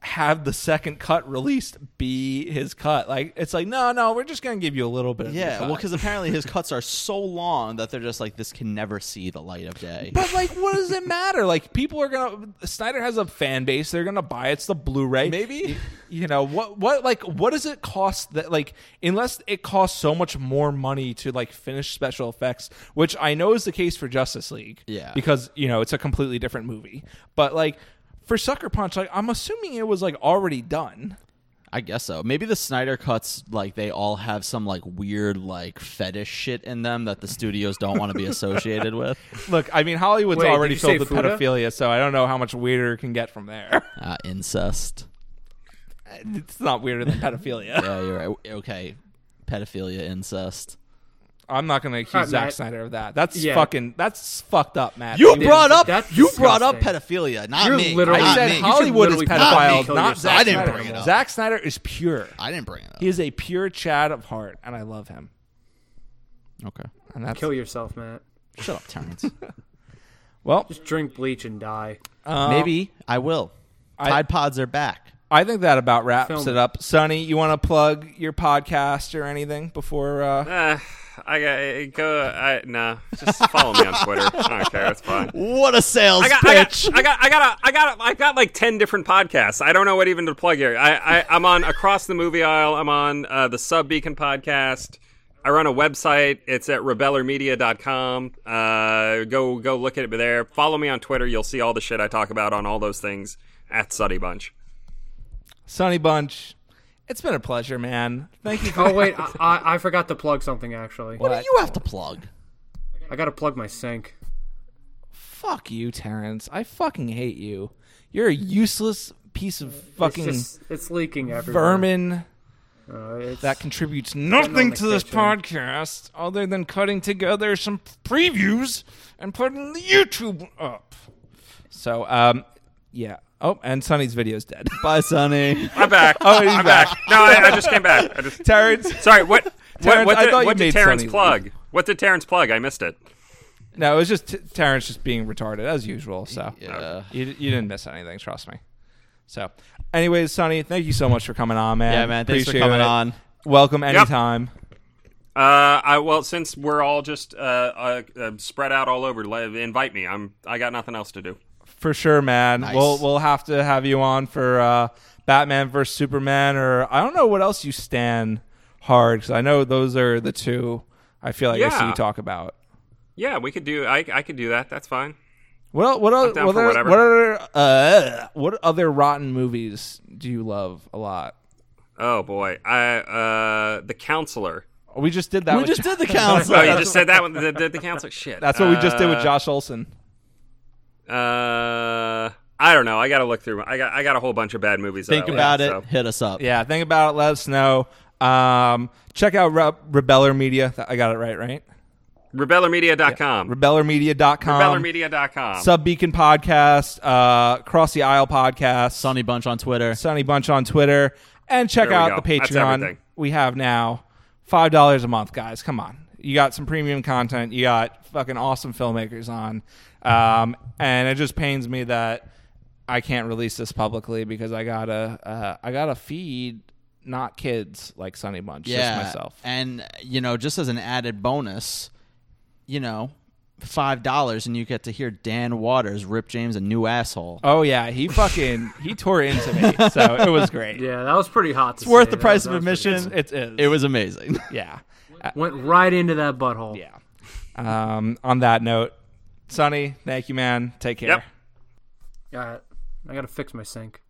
have the second cut released be his cut? Like, it's like no, no, we're just gonna give you a little bit. of Yeah, well, because apparently his (laughs) cuts are so long that they're just like this can never see the light of day. But like, what does it matter? Like, people are gonna. Snyder has a fan base. They're gonna buy. It's the Blu-ray. Maybe. You know what? What like? What does it cost? That like, unless it costs so much more money to like finish special effects, which I know is the case for Justice League. Yeah. Because you know it's a completely different movie. But like for Sucker Punch, like I'm assuming it was like already done. I guess so. Maybe the Snyder cuts, like they all have some like weird like fetish shit in them that the studios don't want to be (laughs) associated with. Look, I mean Hollywood's Wait, did already you filled say with Fuda? pedophilia, so I don't know how much weirder it can get from there. (laughs) Uh, incest. it's not weirder than pedophilia. Yeah, you're right. Okay, pedophilia, incest. I'm not going to accuse All right, Zack Matt. Snyder of that. That's Yeah. fucking. That's fucked up, Matt. You Dude, brought up that's you brought up pedophilia, not You're me. literally- I not said me. Hollywood is literally not me. pedophile, Kill not yourself. Zack I didn't Snyder. bring it up. Zack Snyder is pure. I didn't bring it up. He is a pure Chad of heart, and I love him. Okay, And that's Kill yourself, Matt. shut up, Terrence. (laughs) well. Just drink bleach and die. uh, Maybe I will. I- Tide Pods are back. I think that about wraps Film it it. up. Sonny, you want to plug your podcast or anything before? Uh, Uh, I got go. I nah. Just follow me on Twitter. I don't care. It's fine. What a sales pitch. I got, I got! I got, I got, a, I got, a, I got like ten different podcasts. I don't know what even to plug here. I, I I'm on Across the Movie Aisle. I'm on uh, the Sub Beacon podcast. I run a website. It's at rebellermedia.com. Uh, go go look at it there. Follow me on Twitter. You'll see all the shit I talk about on all those things at Sonny Bunch. Sonny Bunch, it's been a pleasure, man. Thank you. (laughs) Oh wait, I, I, I forgot to plug something. Actually, what do you have to plug? I got to plug my sink. Fuck you, Terrence. I fucking hate you. You're a useless piece of fucking it's just it's leaking everywhere. vermin. Uh, that contributes nothing to this kitchen. podcast other than cutting together some previews and putting the YouTube up. So, um, yeah. Oh, and Sonny's video's dead. (laughs) Bye, Sonny. I'm back. Oh, he's I'm back. No, I, I just came back. I just. Terrence, Sorry. What? What, (laughs) Terrence, what I did, thought you what did Terrence Sonny plug? What did Terrence plug? I missed it. no, it was just t- Terrence just being retarded as usual. So, Yeah. you, you didn't miss anything. Trust me. So, anyways, Sonny, thank you so much for coming on, man. Yeah, man. Thanks for Appreciate coming it. on. Welcome anytime. Uh, I well, since we're all just uh, uh, uh spread out all over, invite me. I'm. I got nothing else to do. For sure, man. Nice. We'll we'll have to have you on for uh, Batman versus Superman, or I don't know what else you stand hard because I know those are the two. I feel like I see you talk about. Yeah, we could do. I I could do that. That's fine. Well, what other what other, what other uh, what other rotten movies do you love a lot? Oh boy, I uh the counselor. We just did that. We with just Jo- did the (laughs) counselor. Oh, you just said that one. The, the, the counselor. Shit. That's what we just did with Uh, Josh Olson. Uh, I don't know. I got to look through. I got I got a whole bunch of bad movies. that Think I like, about it. so. Hit us up. Yeah, think about it. Let us know. Um, check out Re- Rebeller Media. I got it right, right? Rebellermedia.com. Rebellermedia.com. Rebellermedia.com. Sub Beacon Podcast, uh, Cross the Aisle Podcast, Sonny Bunch on Twitter. Sonny Bunch on Twitter, and check There out go. the Patreon we have now. Five dollars a month, guys. Come on, you got some premium content. You got fucking awesome filmmakers on, um, and it just pains me that I can't release this publicly because I gotta, uh, I gotta feed not kids like Sonny Bunch, yeah, just myself. And you know, just as an added bonus, you know, five dollars and you get to hear Dan Waters rip James a new asshole. Oh yeah, he fucking he tore into me, (laughs) so it was great. Yeah, that was pretty hot. To It's worth say. the That price was- of that was admission. It is. It was amazing. yeah, Went right into that butthole. yeah. Um, on that note, Sonny, thank you, man. Take care. Yep. All right, I gotta fix my sink.